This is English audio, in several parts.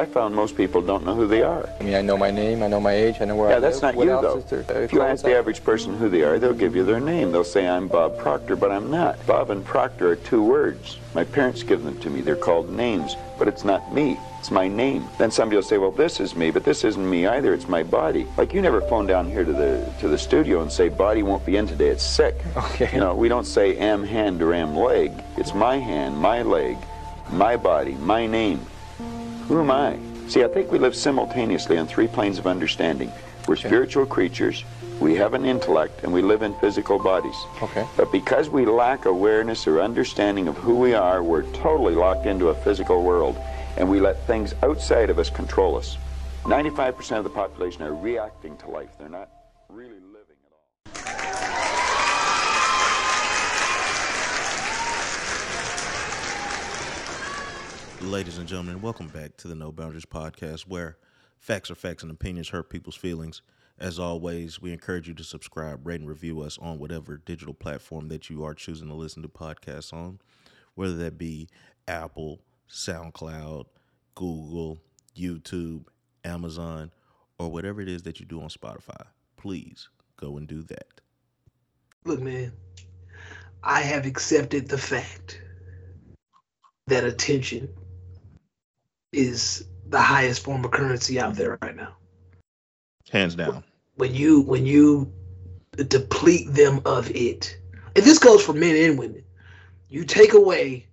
I found most people don't know who they are. I mean, I know my name, I know my age, I know where Yeah, I live. Yeah, that's not What you, though. there? Uh, If you ask the average person who they are, they'll give you their name. They'll say, I'm Bob Proctor, but I'm not. Bob and Proctor are two words. My parents give them to me. They're called names, but it's not me. It's my name. Then somebody will say, well, this is me, but this isn't me either. It's my body. Like, you never phone down here to the to the studio and say, body won't be in today. It's sick. Okay. You know, we don't say am hand or am leg. It's my hand, my leg, my body, my name. Who am I? See, I think we live simultaneously on three planes of understanding. We're spiritual creatures, we have an intellect, and we live in physical bodies. Okay. But because we lack awareness or understanding of who we are, we're totally locked into a physical world, and we let things outside of us control us. 95% of the population are reacting to life. They're not really living at all. Ladies and gentlemen, welcome back to the No Boundaries podcast where facts are facts and opinions hurt people's feelings. As always, we encourage you to subscribe, rate, and review us on whatever digital platform that you are choosing to listen to podcasts on, whether that be Apple, SoundCloud, Google, YouTube, Amazon, or whatever it is that you do on Spotify. Please go and do that. Look, man, I have accepted the fact that attention is the highest form of currency out there right now. Hands down. When you when you deplete them of it, and this goes for men and women, you take away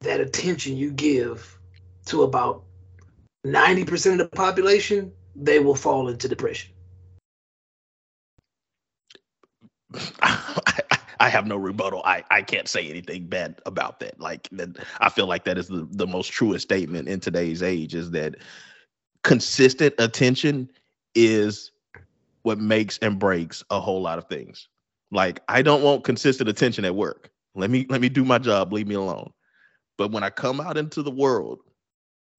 that attention you give to about 90% of the population, they will fall into depression. I have no rebuttal. I, I can't say anything bad about that. Like that, I feel like that is the, the most truest statement in today's age is that consistent attention is what makes and breaks a whole lot of things. Like I don't want consistent attention at work. Let me let me do my job, leave me alone. But when I come out into the world,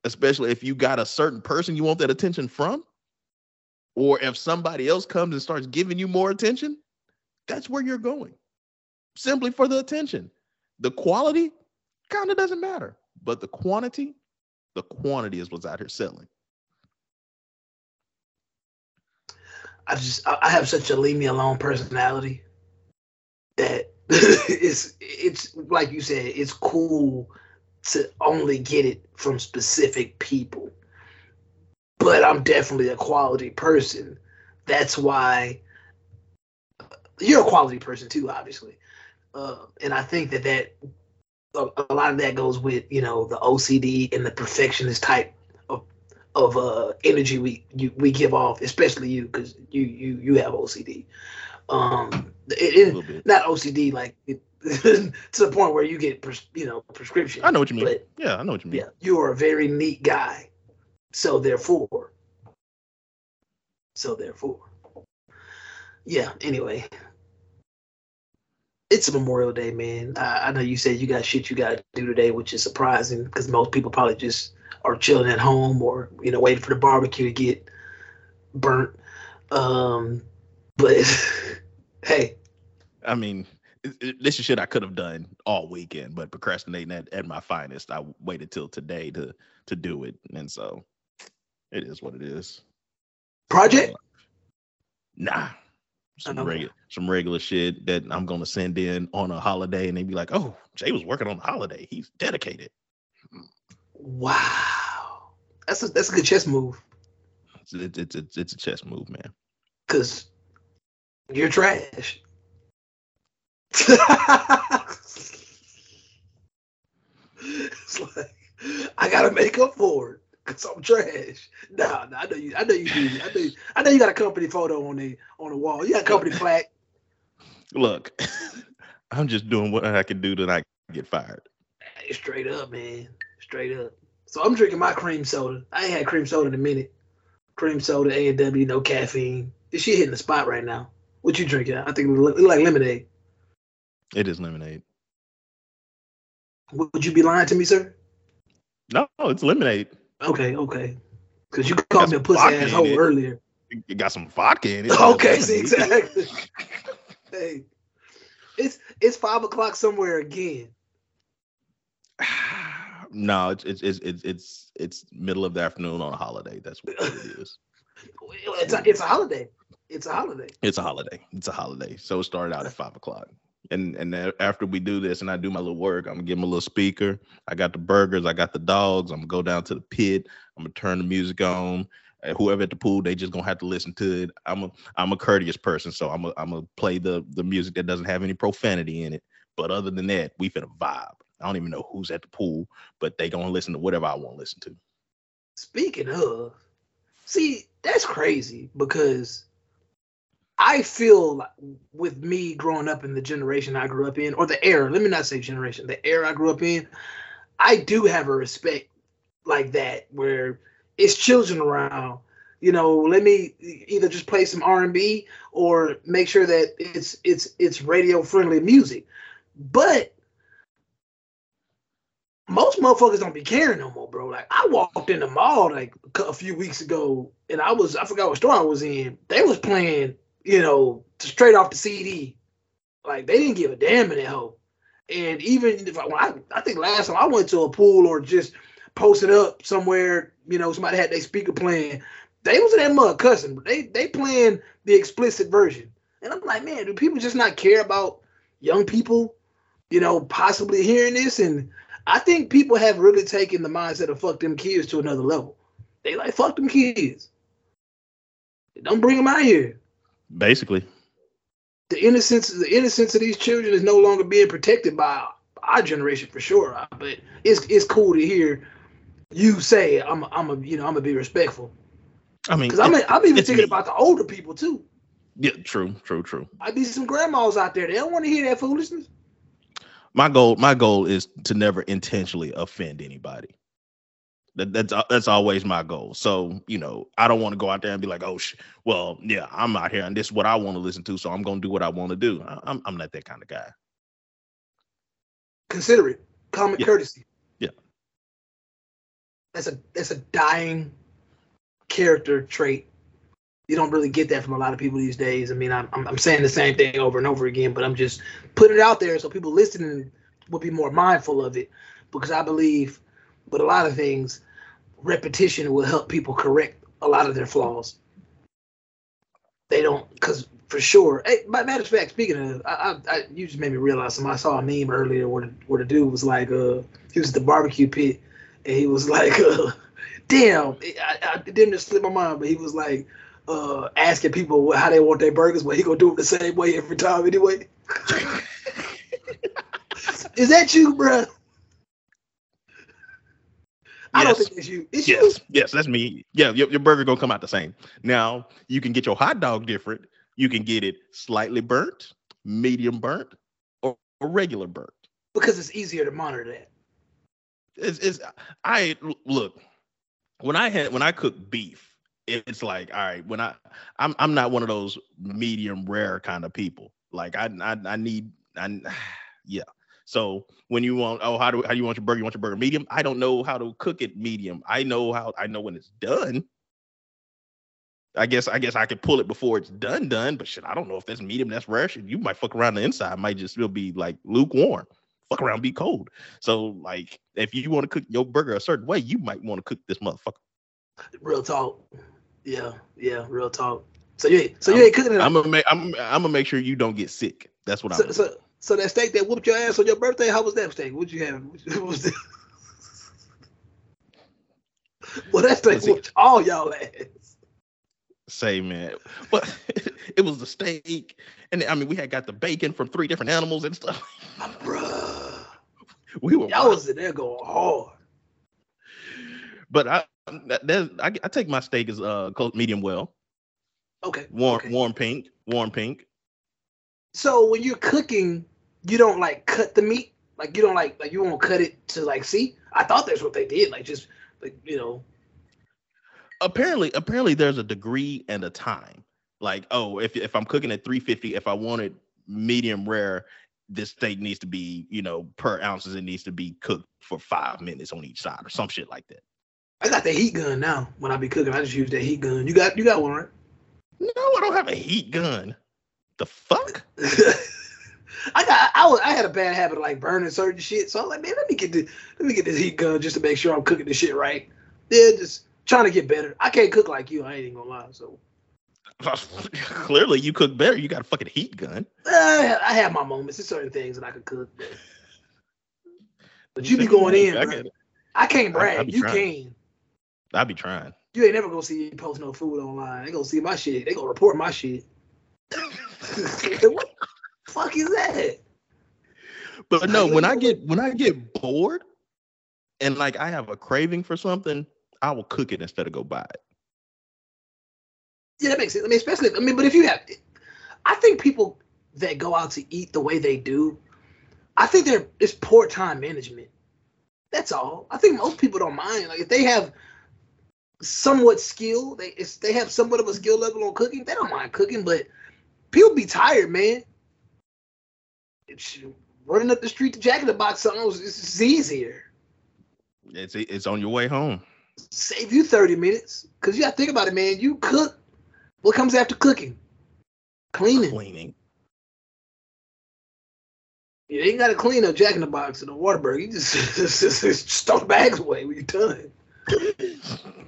especially if you got a certain person you want that attention from, or if somebody else comes and starts giving you more attention, that's where you're going simply for the attention. The quality kind of doesn't matter, but the quantity, the quantity is what's out here selling. I just I have such a leave me alone personality that it's it's like you said, it's cool to only get it from specific people. But I'm definitely a quality person. That's why you're a quality person too, obviously. Uh, and I think that that a, a lot of that goes with you know the OCD and the perfectionist type of of uh, energy we you, we give off, especially you because you you you have OCD. Um, it, it- not OCD like it, to the point where you get pres, you know prescription. I know what you mean. But yeah, I know what you mean. yeah, you are a very neat guy. So therefore, so therefore, yeah. Anyway, it's a Memorial Day, man. I, I know you said you got shit you got to do today, which is surprising because most people probably just are chilling at home or you know waiting for the barbecue to get burnt. Um, but hey, I mean, this is shit I could have done all weekend, but procrastinating at, at my finest, I waited till today to to do it, and so it is what it is. project. Nah, some regular some regular shit that I'm gonna send in on a holiday, and they'd be like, "Oh, Jay was working on the holiday. He's dedicated." Wow, that's a that's a good chess move It's it's it's, it's, it's a chess move, man. because you're trash. it's like I gotta make up for it because I'm trash. Nah, nah, I know you. I know you do. I know. You, I know you got a company photo on the on the wall. You got a company plaque. Look, I'm just doing what I can do to not get fired. Hey, Straight up, man. Straight up. So I'm drinking my cream soda. I ain't had cream soda in a minute. Cream soda, A and W, no caffeine. This shit hitting the spot right now. What you drinking? I think it look like lemonade. It is lemonade. Would you be lying to me, sir? No, it's lemonade. Okay, okay. Because you called me a pussy asshole earlier. You got some vodka in it. Okay, see exactly. hey, it's it's five o'clock somewhere again. No, it's it's it's it's it's, it's middle of the afternoon on a holiday. That's what it is. It's a, it's a holiday. It's a holiday. It's a holiday. It's a holiday. So it started out at five o'clock. And and after we do this and I do my little work, I'm gonna give him a little speaker. I got the burgers, I got the dogs. I'm gonna go down to the pit. I'm gonna turn the music on. And whoever at the pool, they just gonna have to listen to it. I'm a I'm a courteous person, so I'm a, I'm gonna play the the music that doesn't have any profanity in it. But other than that, we finna vibe. I don't even know who's at the pool, but they gonna listen to whatever I want to listen to. Speaking of, see, that's crazy because I feel like with me growing up in the generation I grew up in, or the era, let me not say generation, the era I grew up in, I do have a respect like that where it's children around. You know, let me either just play some R and B or make sure that it's it's it's radio friendly music. But most motherfuckers don't be caring no more, bro. Like I walked in the mall like a few weeks ago, and I was I forgot what store I was in. They was playing, you know, straight off the CD. Like they didn't give a damn in that hoe. And even if I, I, I think last time I went to a pool or just posted up somewhere, you know, somebody had their speaker playing. They was in that mud cussing, they they playing the explicit version. And I'm like, man, do people just not care about young people, you know, possibly hearing this? And I think people have really taken the mindset of fuck them kids to another level. They like fuck them kids. Don't bring them out here. Basically, The innocence, the innocence of these children is no longer being protected by our generation for sure. But it's it's cool to hear you say I'm I'm a you know I'm gonna be respectful I mean, because I'm it- I'm even thinking me. about the older people too. yeah, true, true, true. I be some grandmas out there. They don't want to hear that foolishness. my goal my goal is to never intentionally offend anybody that, that's uh, that's always my goal so you know i don't want to go out there and be like oh sh- well yeah i'm out here and this is what i want to listen to so i'm going to do what i want to do I- I'm, I'm not that kind of guy Consider it common Yeah. courtesy. Yeah. That's a that's a dying character trait. You don't really get that from a lot of people these days. I mean, I'm I'm, I'm saying the same thing over and over again, but I'm just putting it out there so people listening will be more mindful of it because I believe, but a lot of things, repetition will help people correct a lot of their flaws. They don't, because for sure. Hey, by matter of fact, speaking of, I, I, you just made me realize something. I saw a meme earlier where the, where the dude was like, uh, he was at the barbecue pit, and he was like, uh, damn, I, I it didn't just slip my mind, but he was like, uh, asking people how they want their burgers, but he gonna do it the same way every time anyway. Is that you, bruh? I don't Yes. think it's you. It's you. yes yes that's me yeah your, your burger gonna come out the same now you can get your hot dog different you can get it slightly burnt medium burnt or, or regular burnt because it's easier to monitor that. it's, it's I look when I had when I cook beef, it's like all right when I I'm I'm not one of those medium rare kind of people. Like I I, I need I yeah. So when you want oh how do how do you want your burger? You want your burger medium? I don't know how to cook it medium. I know how I know when it's done. I guess I guess I could pull it before it's done done, but shit, I don't know if that's medium, that's rare. Shit, you might fuck around the inside, might just still be like lukewarm. Fuck around, be cold. So like if you want to cook your burger a certain way, you might want to cook this motherfucker. Real talk. Yeah, yeah, real talk. So you ain't, so you ain't cooking it. I'm gonna make I'm I'm gonna make sure you don't get sick. That's what I'm. gonna so, so that steak that whooped your ass on your birthday, how was that steak? What'd you have? What was that? well, that steak Let's see. whooped all y'all ass. say, man. But it was the steak, and I mean, we had got the bacon from three different animals and stuff. Bruh. We were, Y'all was in there going hard. but I, that- I, I take my steak as uh medium well, Okay. warm, okay. warm pink, warm pink. So when you're cooking, you don't like cut the meat? Like you don't like like you won't cut it to like see? I thought that's what they did. Like just like you know. Apparently, apparently, there's a degree and a time. Like, oh, if if I'm cooking at 350, if I want it medium rare, this steak needs to be, you know, per ounces, it needs to be cooked for five minutes on each side or some shit like that. I got the heat gun now. When I be cooking, I just use that heat gun. You got you got one, right? No, I don't have a heat gun. The fuck? I got I was I had a bad habit of like burning certain shit. So I'm like, man, let me get the let me get this heat gun just to make sure I'm cooking this shit right. Yeah, just trying to get better. I can't cook like you. I ain't even gonna lie. So Clearly, you cook better. You got a fucking heat gun. uh, I have my moments. There's certain things that I could cook. But, but you be going in, I, bro. I can't I- I brag. You trying. can. I be trying. You ain't never gonna see me post no food online. They gonna see my shit. They gonna report my shit. what the fuck is that? But no, when I get when I get bored and like I have a craving for something, I will cook it instead of go buy it. Yeah, that makes sense. I mean, especially, I mean, but if you have, I think people that go out to eat the way they do, I think they're it's poor time management. That's all. I think most people don't mind. Like if they have somewhat skill, they if they have somewhat of a skill level on cooking, they don't mind cooking. But people be tired, man. It's, running up the street to Jack in the Box something is it's easier. It's it's on your way home. Save you thirty minutes because you got to think about it, man. You cook. What comes after cooking? Cleaning. Cleaning. You ain't got to clean up Jack in the Box and the Whataburger. You just, just, just, just stow the bags away when you're done.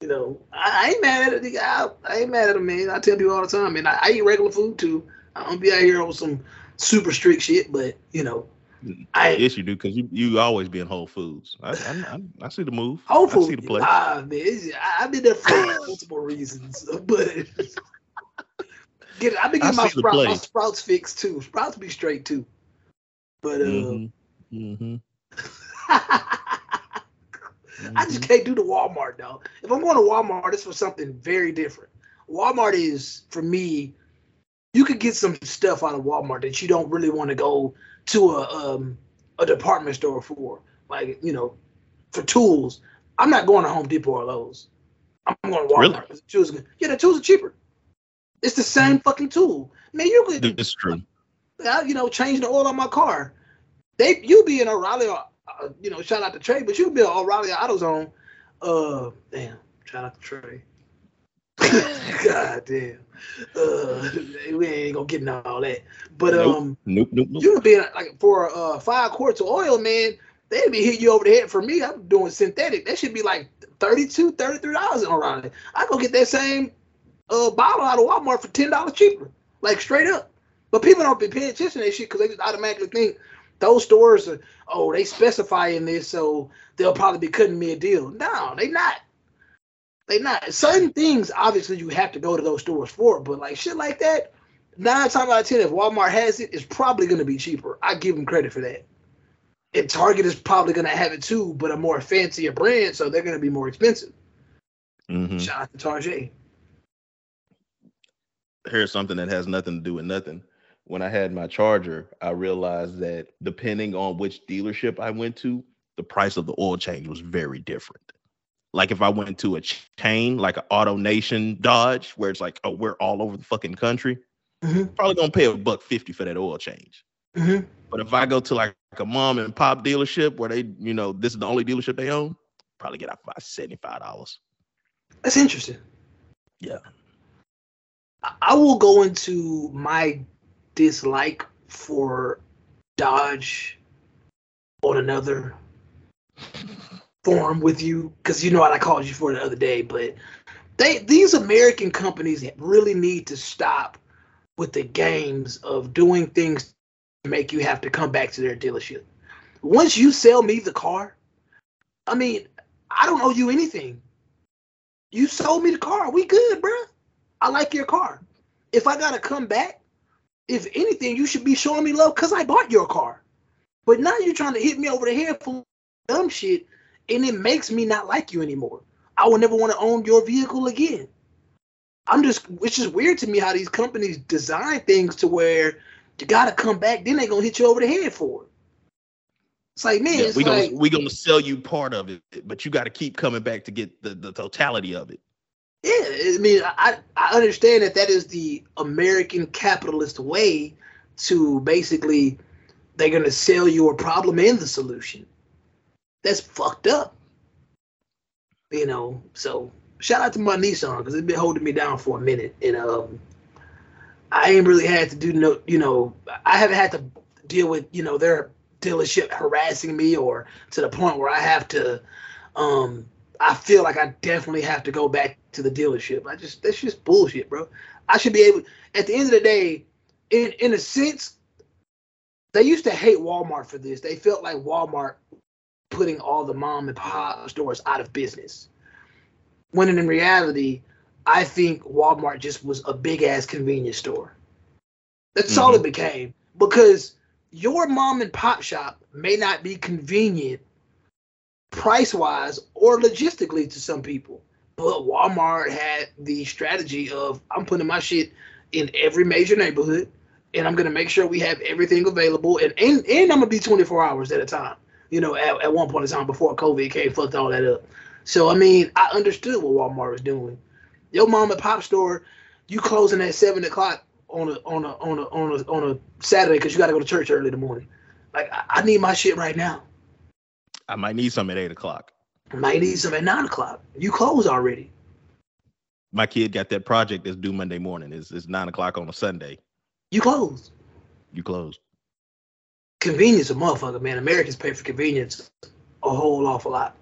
You know, I, I ain't mad at it. I, I ain't mad at him, man. I tell people all the time, man. I, I eat regular food too. I don't be out here on some super strict shit, but you know, I Yes, you do, because you you always be in Whole Foods. I I, I, see the move. Whole Foods. I see the play. ah, man, I, I've been for multiple reasons, but get it I've been I getting my, sprout, my sprouts fixed too. Sprouts be straight too, but uh, Mhm. Mhm. I just can't do the Walmart though. If I'm going to Walmart, it's for something very different. Walmart is for me. You could get some stuff out of Walmart that you don't really want to go to a um, a department store for, like you know, for tools. I'm not going to Home Depot or Lowe's. I'm going to Walmart. Really? the tools, are- yeah, the tools are cheaper. It's the same fucking tool. Man, you could It's true. I, you know, changing the oil on my car. They, you be in O'Reilly, uh, uh, you know, shout out to Trey, but you be in O'Reilly AutoZone. Uh, damn, shout out to Trey. God damn. Uh, we ain't gonna get into all that. But Nope. um, Nope. Nope. Nope. you could be in, like for uh five quarts of oil, man. They'd be hitting you over the head. For me, I'm doing synthetic. That should be like 32 dollars in O'Reilly. I go get that same uh bottle out of Walmart for ten dollars cheaper, like straight up. But people don't be paying attention to that shit because they just automatically think those stores are oh they specify in this, so they'll probably be cutting me a deal. No, they not. They not. Certain things obviously you have to go to those stores for, but like shit like that, nine times out of ten, if Walmart has it, it's probably gonna be cheaper. I give them credit for that. And Target is probably gonna have it too, but a more fancier brand, so they're gonna be more expensive. Mhm. Shout out to Target. here's something that has nothing to do with nothing. When I had my charger, I realized that depending on which dealership I went to, the price of the oil change was very different. Like if I went to a chain like an Auto Nation Dodge, where it's like, oh, we're all over the fucking country, Mhm. probably gonna pay a buck fifty for that oil change. Mm-hmm. But if I go to like a mom and pop dealership where they, you know, this is the only dealership they own, probably get out for seventy five dollars. That's interesting. Yeah. I will go into my dislike for Dodge on another forum with you because you know what I called you for the other day. But they these American companies really need to stop with the games of doing things to make you have to come back to their dealership. Once you sell me the car, I mean, I don't owe you anything. You sold me the car. We good, bruh. I like your car. If I gotta come back, if anything, you should be showing me love because I bought your car. But now you're trying to hit me over the head for dumb shit, and it makes me not like you anymore. I will never want to own your vehicle again. I'm just, it's just weird to me how these companies design things to where you gotta come back, then they gonna hit you over the head for it. It's like, man, Yeah, it's we like, gonna we gonna sell you part of it, but you got to keep coming back to get the, the totality of it. Yeah, I mean, I I understand that that is the American capitalist way to basically they're gonna sell you a problem and the solution. That's fucked up. You know, so shout out to my Nissan because it's been holding me down for a minute, and um, I ain't really had to do no, you know, I haven't had to deal with, you know, their dealership harassing me or to the point where I have to, um, I feel like I definitely have to go back to the dealership. I just, that's just bullshit, bro. I should be able, at the end of the day, in, in a sense, they used to hate Walmart for this. They felt like Walmart putting all the mom and pop stores out of business. When in reality, I think Walmart just was a big ass convenience store. That's mm-hmm. all it became because your mom and pop shop may not be convenient price wise or logistically to some people. But Walmart had the strategy of I'm putting my shit in every major neighborhood and I'm gonna make sure we have everything available and and, and I'm gonna be 24 hours at a time. You know, at, at one point in time before COVID came, fucked all that up. So I mean, I understood what Walmart was doing. Your mom and pop store, you closing at seven o'clock on a on a on a on a on a Saturday because you got to go to church early in the morning. Like I, I, need my shit right now. I might need some at eight o'clock. I might need some at nine o'clock. You close already. My kid got that project that's due Monday morning. It's, it's nine o'clock on a Sunday. You close. You close. Convenience a motherfucker, man. Americans pay for convenience a whole awful lot.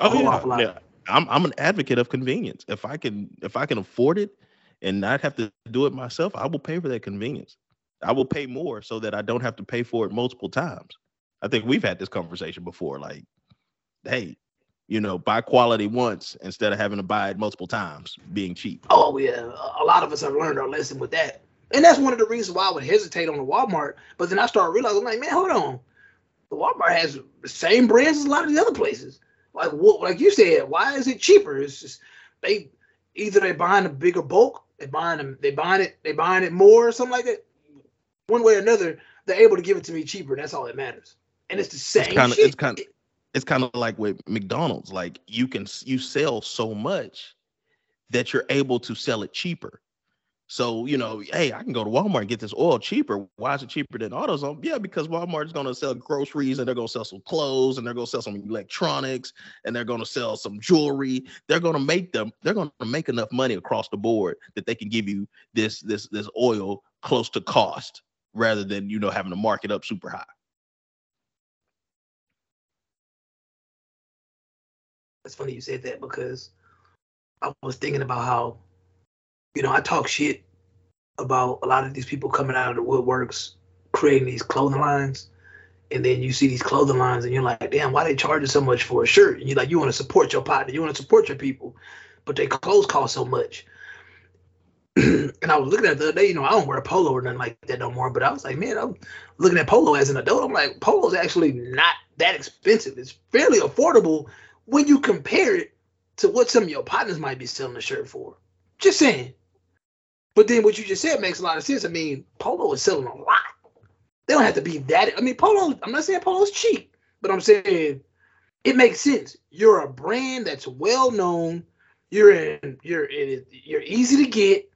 A oh, whole yeah, awful lot. Yeah. I'm I'm an advocate of convenience. If I can if I can afford it and not have to do it myself, I will pay for that convenience. I will pay more so that I don't have to pay for it multiple times. I think we've had this conversation before. Like, hey, you know, buy quality once instead of having to buy it multiple times, being cheap. Oh yeah, a lot of us have learned our lesson with that, and that's one of the reasons why I would hesitate on the Walmart. But then I started realizing, like, man, hold on, the Walmart has the same brands as a lot of the other places. Like what, like you said, why is it cheaper? It's just they either they buying a bigger bulk, they buying them, they buying it, they buying it more or something like that. One way or another, they're able to give it to me cheaper. That's all that matters. And it's the same. It's kind of it's kind of it's kind of like with McDonald's. Like you can you sell so much that you're able to sell it cheaper. So, you know, hey, I can go to Walmart and get this oil cheaper. Why is it cheaper than AutoZone? Yeah, because Walmart is going to sell groceries and they're going to sell some clothes and they're going to sell some electronics and they're going to sell some jewelry. They're going to make them, they're going to make enough money across the board that they can give you this, this, this oil close to cost rather than, you know, having to mark it up super high. It's funny you said that because I was thinking about how you know, I talk shit about a lot of these people coming out of the woodworks creating these clothing lines. And then you see these clothing lines and you're like, damn, why they charging so much for a shirt? And you're like, you want to support your partner, you want to support your people, but their clothes cost so much. and I was looking at the other day, you know, I don't wear a polo or nothing like that no more. But I was like, man, I'm looking at polo as an adult. I'm like, polo's actually not that expensive. It's fairly affordable when you compare it to what some of your partners might be selling a shirt for. Just saying. But then what you just said makes a lot of sense. I mean, Polo is selling a lot. They don't have to be that. I mean, Polo. I'm not saying Polo's cheap, but I'm saying it makes sense. You're a brand that's well known. You're in. You're in. You're easy to get.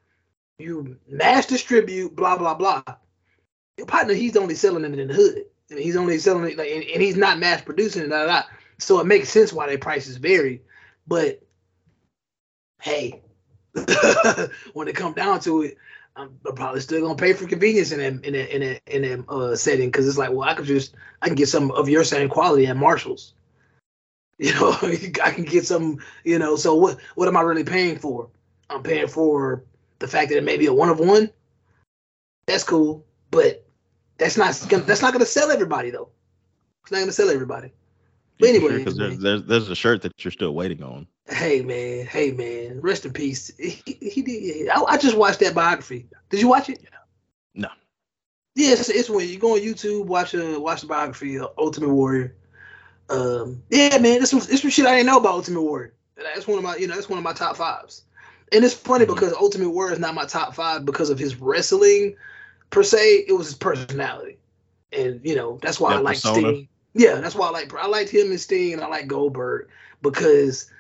You mass distribute. Blah blah blah. Your partner, he's only selling it in the hood. And he's only selling it like, and, and he's not mass producing it. Blah, blah. So it makes sense why their prices vary. But hey, when it come down to it, I'm, probably still gonna pay for convenience in that in that in that, in uh, setting because it's like, well, I could just I can get some of your same quality at Marshalls. You know, I can get some. You know, so what what am I really paying for? I'm paying for the fact that it may be a one of one. That's cool, but that's not that's not gonna sell everybody though. It's not gonna sell everybody. But anyway, because sure, there's, there's a shirt that you're still waiting on. Hey man, hey man, rest in peace. He, he did. I, I, just watched that biography. Did you watch it? No. Yeah, it's, it's when you go on YouTube, watch uh watch the biography of Ultimate Warrior. Um, yeah, man, this was this was shit I didn't know about Ultimate Warrior. That's one of my you know that's one of my top fives. And it's funny mm-hmm. because Ultimate Warrior is not my top five because of his wrestling per se. It was his personality, and you know that's why that I like Sting. Yeah, that's why I like I liked him and Sting, and I like Goldberg because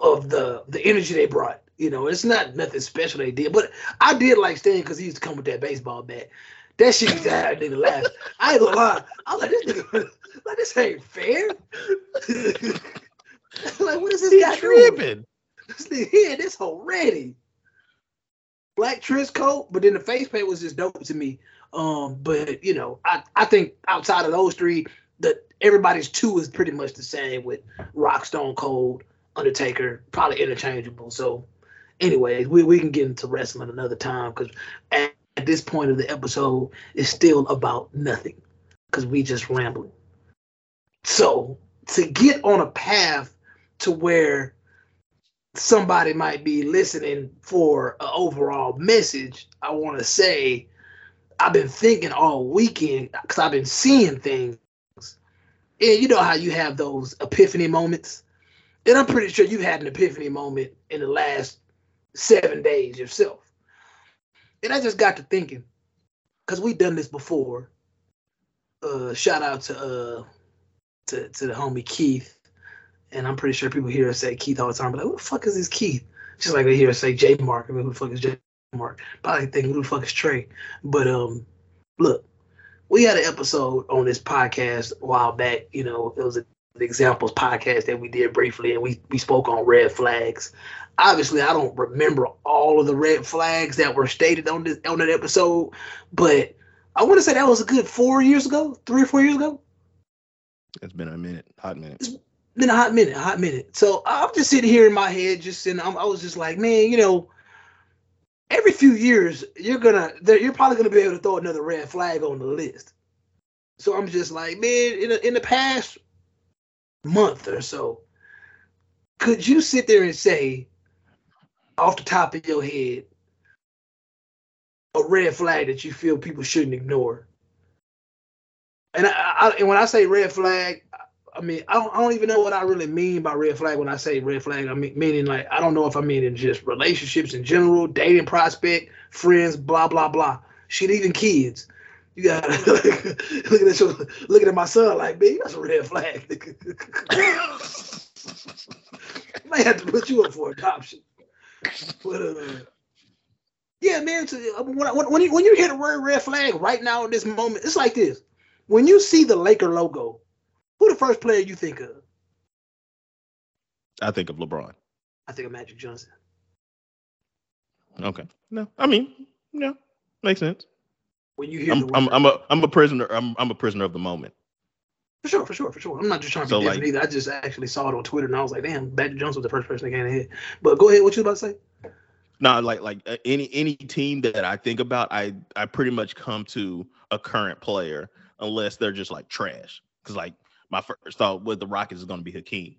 of the the energy they brought. You know, it's not nothing special they did, but I did like Sting because he used to come with that baseball bat. That shit used to have nigga laugh. I ain't gonna lie. I was like, this nigga, like this ain't fair. like, what is this he guy tripping? doing? This nigga here, this whole ready. black trench coat, but then the face paint was just dope to me. Um, but you know, I, I think outside of those three, that everybody's two is pretty much the same with Rock Stone Cold, Undertaker, probably interchangeable. So anyways, we, we can get into wrestling another time because at, at this point of the episode, it's still about nothing because we just rambling. So to get on a path to where somebody might be listening for an overall message, I want to say I've been thinking all weekend because I've been seeing things. And you know how you have those epiphany moments? And I'm pretty sure you had an epiphany moment in the last seven days yourself. And I just got to thinking, because we've done this before. Uh, shout out to uh to, to the homie Keith. And I'm pretty sure people hear us say Keith all the time, but like, who the fuck is this Keith? Just like they hear us say J Mark. I mean, who the fuck is J Mark? Probably think who the fuck is Trey. But um, look, we had an episode on this podcast a while back. You know, it was a the examples podcast that we did briefly, and we we spoke on red flags. Obviously, I don't remember all of the red flags that were stated on this on that episode, but I want to say that was a good four years ago, three or four years ago. It's been a minute, hot minute. It's been a hot minute, a hot minute. So I'm just sitting here in my head, just and I'm, I was just like, man, you know, every few years you're gonna, you're probably gonna be able to throw another red flag on the list. So I'm just like, man, in, in the past month or so, could you sit there and say, off the top of your head, a red flag that you feel people shouldn't ignore? And I, I and when I say red flag, I mean I don't, I don't even know what I really mean by red flag when I say red flag. I mean meaning like I don't know if I mean in just relationships in general, dating prospect, friends, blah blah blah. Shit, even kids. You got looking at your, looking at my son like, man, that's a red flag. I might have to put you up for adoption. But uh, yeah, man. So, when, when you when you hit a red flag right now in this moment, it's like this. When you see the Laker logo, who the first player you think of? I think of LeBron. I think of Magic Johnson. Okay. No, I mean, yeah, makes sense. When you hear I'm, the word, I'm, I'm a I'm a prisoner. I'm I'm a prisoner of the moment. for sure, for sure, for sure. I'm not just trying to So, be different like- either. I just actually saw it on Twitter and I was like, damn, Magic Johnson was the first person that came ahead. But go ahead, what you about to say? No, like like uh, any any team that I think about, I I pretty much come to a current player unless they're just like trash. Because like my first thought with the Rockets is going to be Hakeem,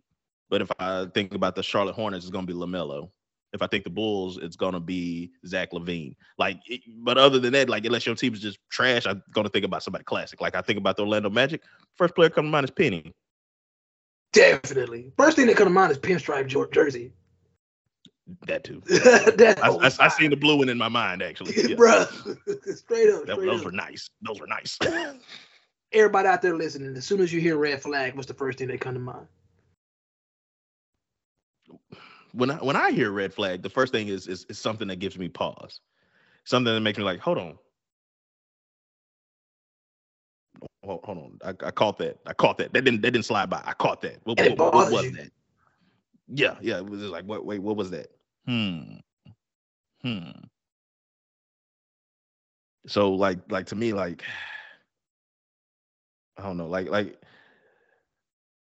but if I think about the Charlotte Hornets, it's going to be Lamelo. If I think the Bulls, it's going to be Zach LaVine. Like, it, but other than that, like unless your team is just trash, I'm going to think about somebody classic. Like I think about the Orlando Magic. First player come to mind is Penny. Definitely. First thing that come to mind is pinstripe jer- jersey. That too. that I, oh I, I seen the blue one in my mind actually. Yeah. Bruh. straight up. That- straight those up. were nice. Those were nice. Everybody out there listening, as soon as you hear red flag, what's the first thing that come to mind? when I when I hear red flag, the first thing is is, is something that gives me pause, something that makes me like, hold on, hold, hold on, I, I caught that, I caught that. That didn't that didn't slide by. I caught that. What, it what, what was you. that? Yeah, yeah. It was just like, what? Wait, what was that? Hmm, hmm. So like like to me like I don't know like like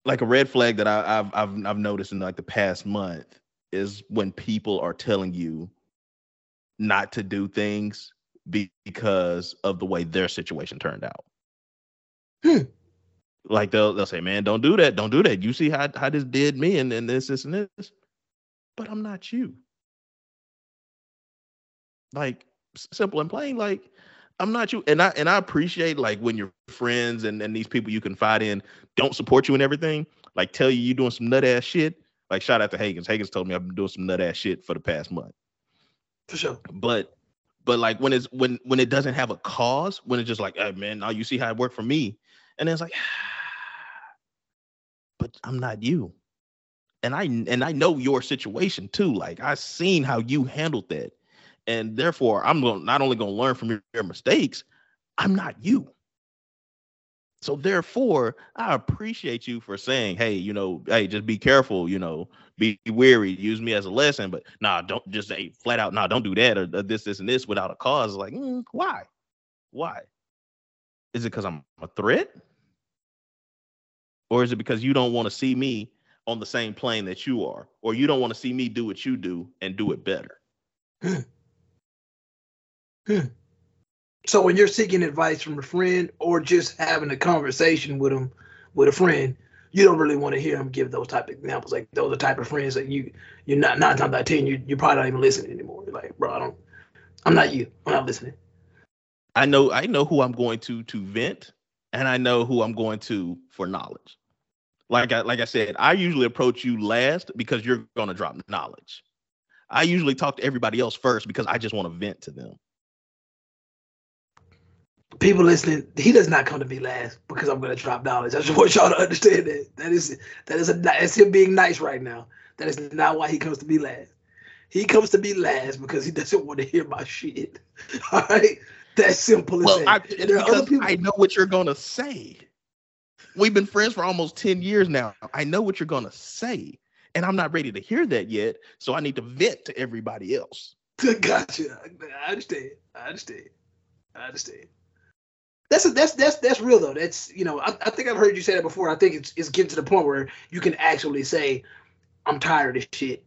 like a red flag that I, I've I've I've noticed in like the past month is when people are telling you not to do things be- because of the way their situation turned out. Hmm. Like they'll they'll say, "Man, don't do that. Don't do that. You see how how this did me and, and this this and this." But I'm not you. Like simple and plain. Like I'm not you. And I and I appreciate like when your friends and, and these people you confide in don't support you in everything. Like tell you you're doing some nut ass shit. Like shout out to Hagens. Hagens told me I've been doing some nut ass shit for the past month. For sure. But but like when it's when when it doesn't have a cause, when it's just like, hey man, now you see how it worked for me. And then it's like, but I'm not you. And I and I know your situation too. Like I've seen how you handled that. And therefore I'm going not only gonna learn from your, your mistakes, I'm not you. So therefore, I appreciate you for saying, "Hey, you know, hey, just be careful. You know, be wary. Use me as a lesson, but nah, don't just say flat out, nah, don't do that or, or this, this, and this without a cause." Like, mm, why? Why? Is it because I'm a threat, or is it because you don't want to see me on the same plane that you are, or you don't want to see me do what you do and do it better? Hmm. So when you're seeking advice from a friend or just having a conversation with them with a friend, you don't really want to hear them give those type of examples. Like those are the type of friends that you you're not nine times out of ten you you probably not even listening anymore. You're like, bro, I don't I'm not you. I'm not listening. I know I know who I'm going to to vent, and I know who I'm going to for knowledge. Like I like I said, I usually approach you last because you're going to drop knowledge. I usually talk to everybody else first because I just want to vent to them people listening, he does not come to me last because I'm gonna drop knowledge. I just want y'all to understand that. That is that is a that's him being nice right now. That is not why he comes to me last. He comes to me last because he doesn't want to hear my shit. All right, that's simple as well, that. I, because people- I know what you're gonna say. We've been friends for almost ten years now. I know what you're gonna say, and I'm not ready to hear that yet. So I need to vent to everybody else. gotcha. I understand. I understand. I understand. That's a, that's that's that's real though. That's you know I, I think I've heard you say that before. I think it's it's getting to the point where you can actually say, "I'm tired of this shit.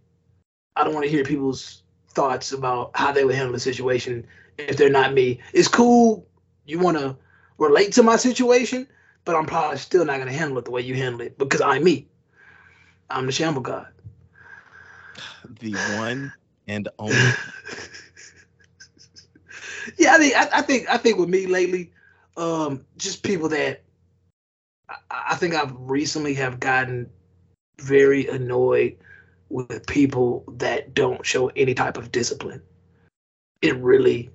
I don't want to hear people's thoughts about how they would handle the situation if they're not me. It's cool. You want to relate to my situation, but I'm probably still not gonna handle it the way you handle it because I'm me. I'm the shamble god. The one and only. yeah, I think I, I think I think with me lately um, just people that I, I think I've recently have gotten very annoyed with people that don't show any type of discipline. It really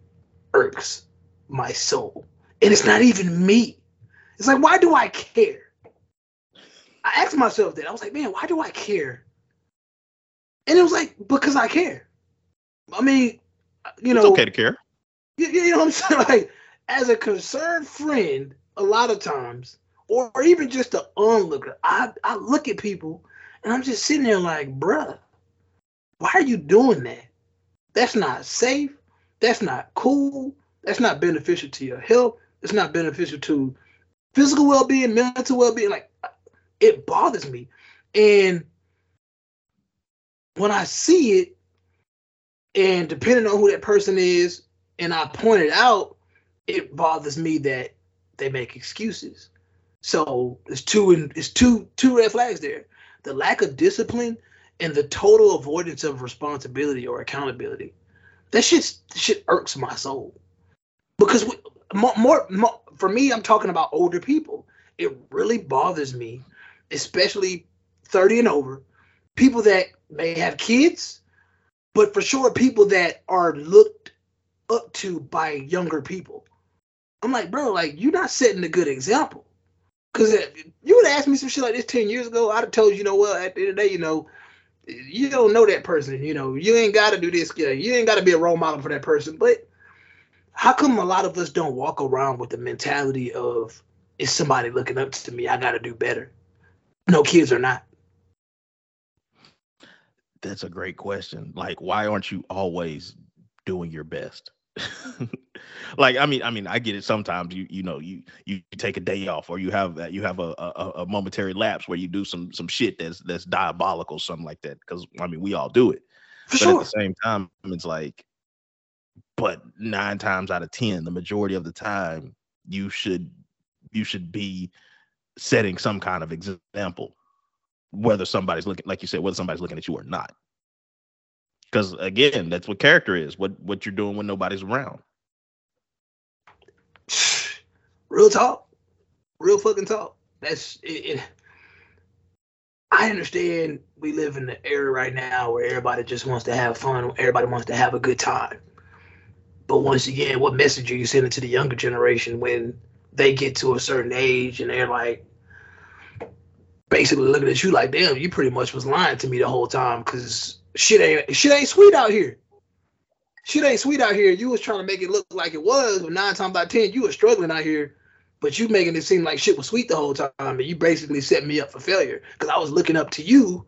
irks my soul. And it's not even me. It's like, why do I care? I asked myself that. I was like, man, why do I care? And it was like, because I care. I mean, you know. It's okay to care. You, you know what I'm saying? Like, as a concerned friend, a lot of times, or, or even just an onlooker, I, I look at people and I'm just sitting there like, bruh, why are you doing that? That's not safe. That's not cool. That's not beneficial to your health. It's not beneficial to physical well being, mental well being. Like, it bothers me. And when I see it, and depending on who that person is, and I point it out, it bothers me that they make excuses. So it's two and it's two two red flags there. The lack of discipline and the total avoidance of responsibility or accountability. That shit shit irks my soul. Because we, more, more, more for me, I'm talking about older people. It really bothers me, especially 30 and over, people that may have kids, but for sure people that are looked up to by younger people. I'm like, bro, like you're not setting a good example. Cause you would ask me some shit like this ten years ago, I'd have told you, you know, well, at the end of the day, you know, you don't know that person. You know, you ain't got to do this. You, you ain't got to be a role model for that person. But how come a lot of us don't walk around with the mentality of, is somebody looking up to me? I got to do better. No, kids are not. That's a great question. Like, why aren't you always doing your best? like I mean, I mean, I get it. Sometimes you you know you you take a day off or you have you have a, a, a momentary lapse where you do some some shit that's that's diabolical, something like that. Because I mean, we all do it. For but sure. at the same time, it's like, but nine times out of ten, the majority of the time, you should you should be setting some kind of example, whether somebody's looking, like you said, whether somebody's looking at you or not because again that's what character is what what you're doing when nobody's around. Real talk. Real fucking talk. That's it, it, i understand we live in the era right now where everybody just wants to have fun everybody wants to have a good time. But once again what message are you sending to the younger generation when they get to a certain age and they're like basically looking at you like damn you pretty much was lying to me the whole time because shit ain't shit ain't sweet out here. Shit ain't sweet out here. You was trying to make it look like it was, but nine times out of ten, you were struggling out here but you making it seem like shit was sweet the whole time, and you basically set me up for failure because I was looking up to you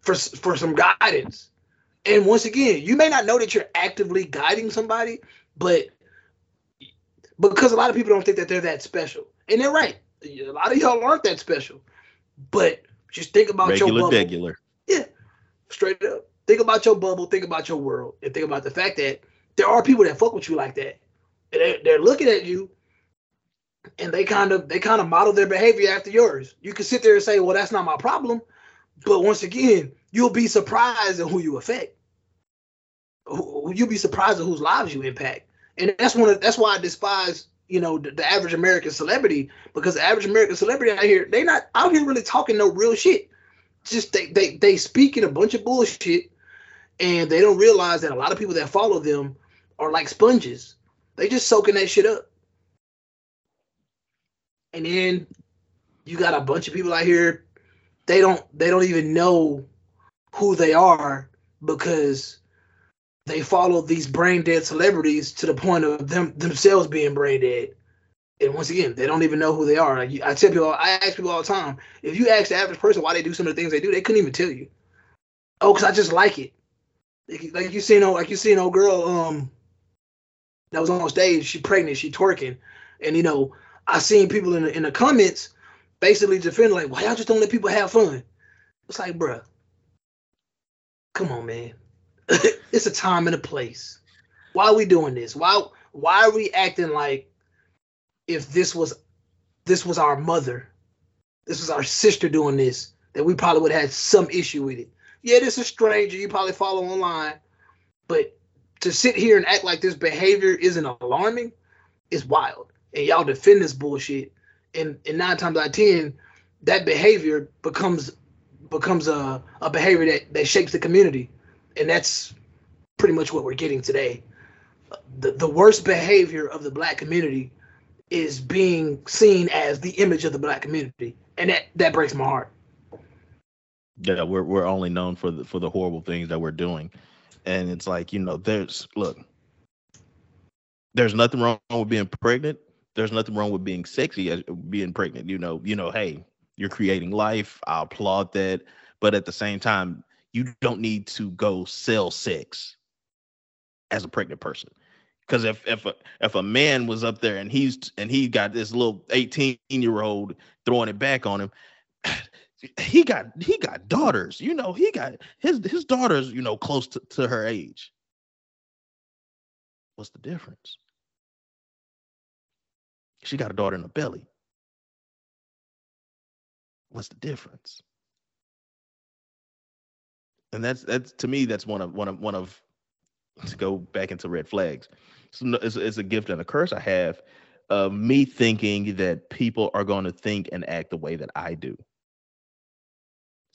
for for some guidance. And once again, you may not know that you're actively guiding somebody, but because a lot of people don't think that they're that special, and they're right. A lot of y'all aren't that special, but just think about Regular, your degular. Yeah, straight up. Think about your bubble. Think about your world, and think about the fact that there are people that fuck with you like that. They're, they're looking at you, and they kind of they kind of model their behavior after yours. You can sit there and say, "Well, that's not my problem," but once again, you'll be surprised at who you affect. You'll be surprised at whose lives you impact, and that's one of that's why I despise you know the, the average American celebrity because the average American celebrity out here they're not out here really talking no real shit. Just they they they speaking a bunch of bullshit, and they don't realize that a lot of people that follow them are like sponges. They just soaking that shit up. And then you got a bunch of people out here, they don't they don't even know who they are because they follow these brain dead celebrities to the point of them themselves being brain dead. And once again, they don't even know who they are. I tell people, I ask people all the time, if you ask the average person why they do some of the things they do, they couldn't even tell you. Oh, because I just like it. Like, you seen, like you seen old girl, um, that was on stage. She pregnant, she twerking, and you know, I seen people in the in the comments basically defend like, why y'all just don't let people have fun? It's like, bruh, come on, man. it's a time and a place. Why are we doing this? Why why are we acting like if this was this was our mother, this was our sister doing this, that we probably would have had some issue with it. Yeah, this is stranger you probably follow online, but to sit here and act like this behavior isn't alarming is wild. And y'all defend this bullshit. And and nine times out of ten, that behavior becomes becomes a, a behavior that, that shapes the community. And that's pretty much what we're getting today. The the worst behavior of the black community is being seen as the image of the black community. And that, that breaks my heart. Yeah, we're we're only known for the for the horrible things that we're doing, and it's like you know, there's look, there's nothing wrong with being pregnant. There's nothing wrong with being sexy as being pregnant. You know, you know, hey, you're creating life. I applaud that, but at the same time, you don't need to go sell sex as a pregnant person. Because if if a if a man was up there and he's and he got this little 18 year old throwing it back on him, he got he got daughters you know he got his his daughters you know close to, to her age. What's the difference? She got a daughter in the belly. What's the difference? And that's that's to me that's one of one of one of to go back into red flags. It's, it's a gift and a curse i have of me thinking that people are going to think and act the way that i do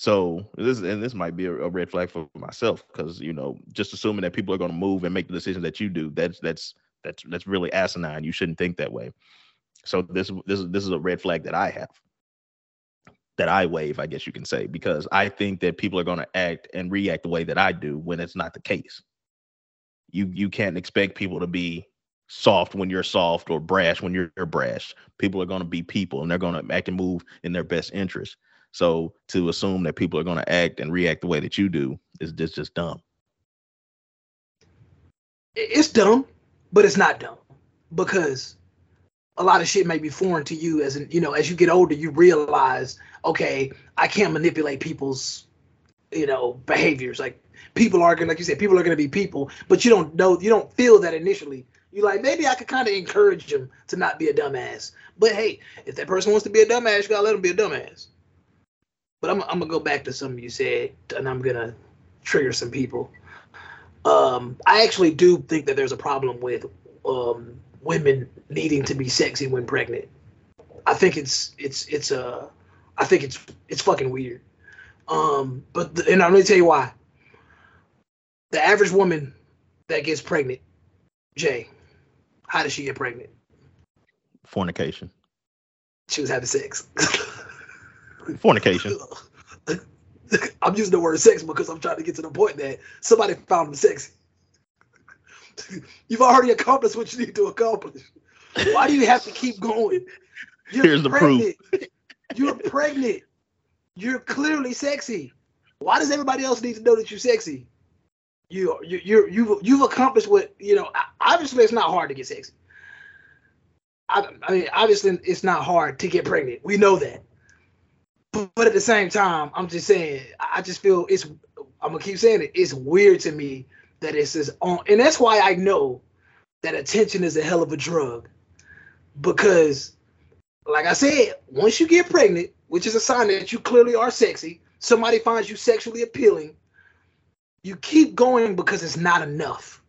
so this and this might be a, a red flag for myself because you know just assuming that people are going to move and make the decisions that you do that's that's that's that's really asinine. You shouldn't think that way. So this this is this is a red flag that I have that I wave, I guess you can say, because I think that people are going to act and react the way that I do when it's not the case. You you can't expect people to be soft when you're soft or brash when you're, you're brash. People are going to be people and they're going to act and move in their best interest. So to assume that people are going to act and react the way that you do is just just dumb. It's dumb, but it's not dumb because a lot of shit may be foreign to you as you know, as you get older, you realize, okay, I can't manipulate people's, you know, behaviors. Like people are gonna, like you said, people are gonna be people, but you don't know, you don't feel that initially. You like maybe I could kind of encourage them to not be a dumbass. But hey, if that person wants to be a dumbass, you gotta let them be a dumbass. But I'm, I'm gonna go back to something you said, and I'm gonna trigger some people. Um, I actually do think that there's a problem with um, women needing to be sexy when pregnant. I think it's it's it's uh I think it's it's fucking weird. Um, but the, and I'm gonna tell you why. The average woman that gets pregnant, Jay, how does she get pregnant? Fornication. She was having sex. Fornication. I'm using the word sex because I'm trying to get to the point that somebody found them sexy. You've already accomplished what you need to accomplish. Why do you have to keep going? You're Here's the proof. pregnant. You're pregnant. You're clearly sexy. Why does everybody else need to know that you're sexy? You you you you've you've accomplished what you know. Obviously, it's not hard to get sexy. I, I mean, obviously, it's not hard to get pregnant. We know that. But, but at the same time, I'm just saying. I just feel it's. I'm gonna keep saying it. It's weird to me that it's this on, and that's why I know that attention is a hell of a drug. Because, like I said, once you get pregnant, which is a sign that you clearly are sexy, somebody finds you sexually appealing, you keep going because it's not enough.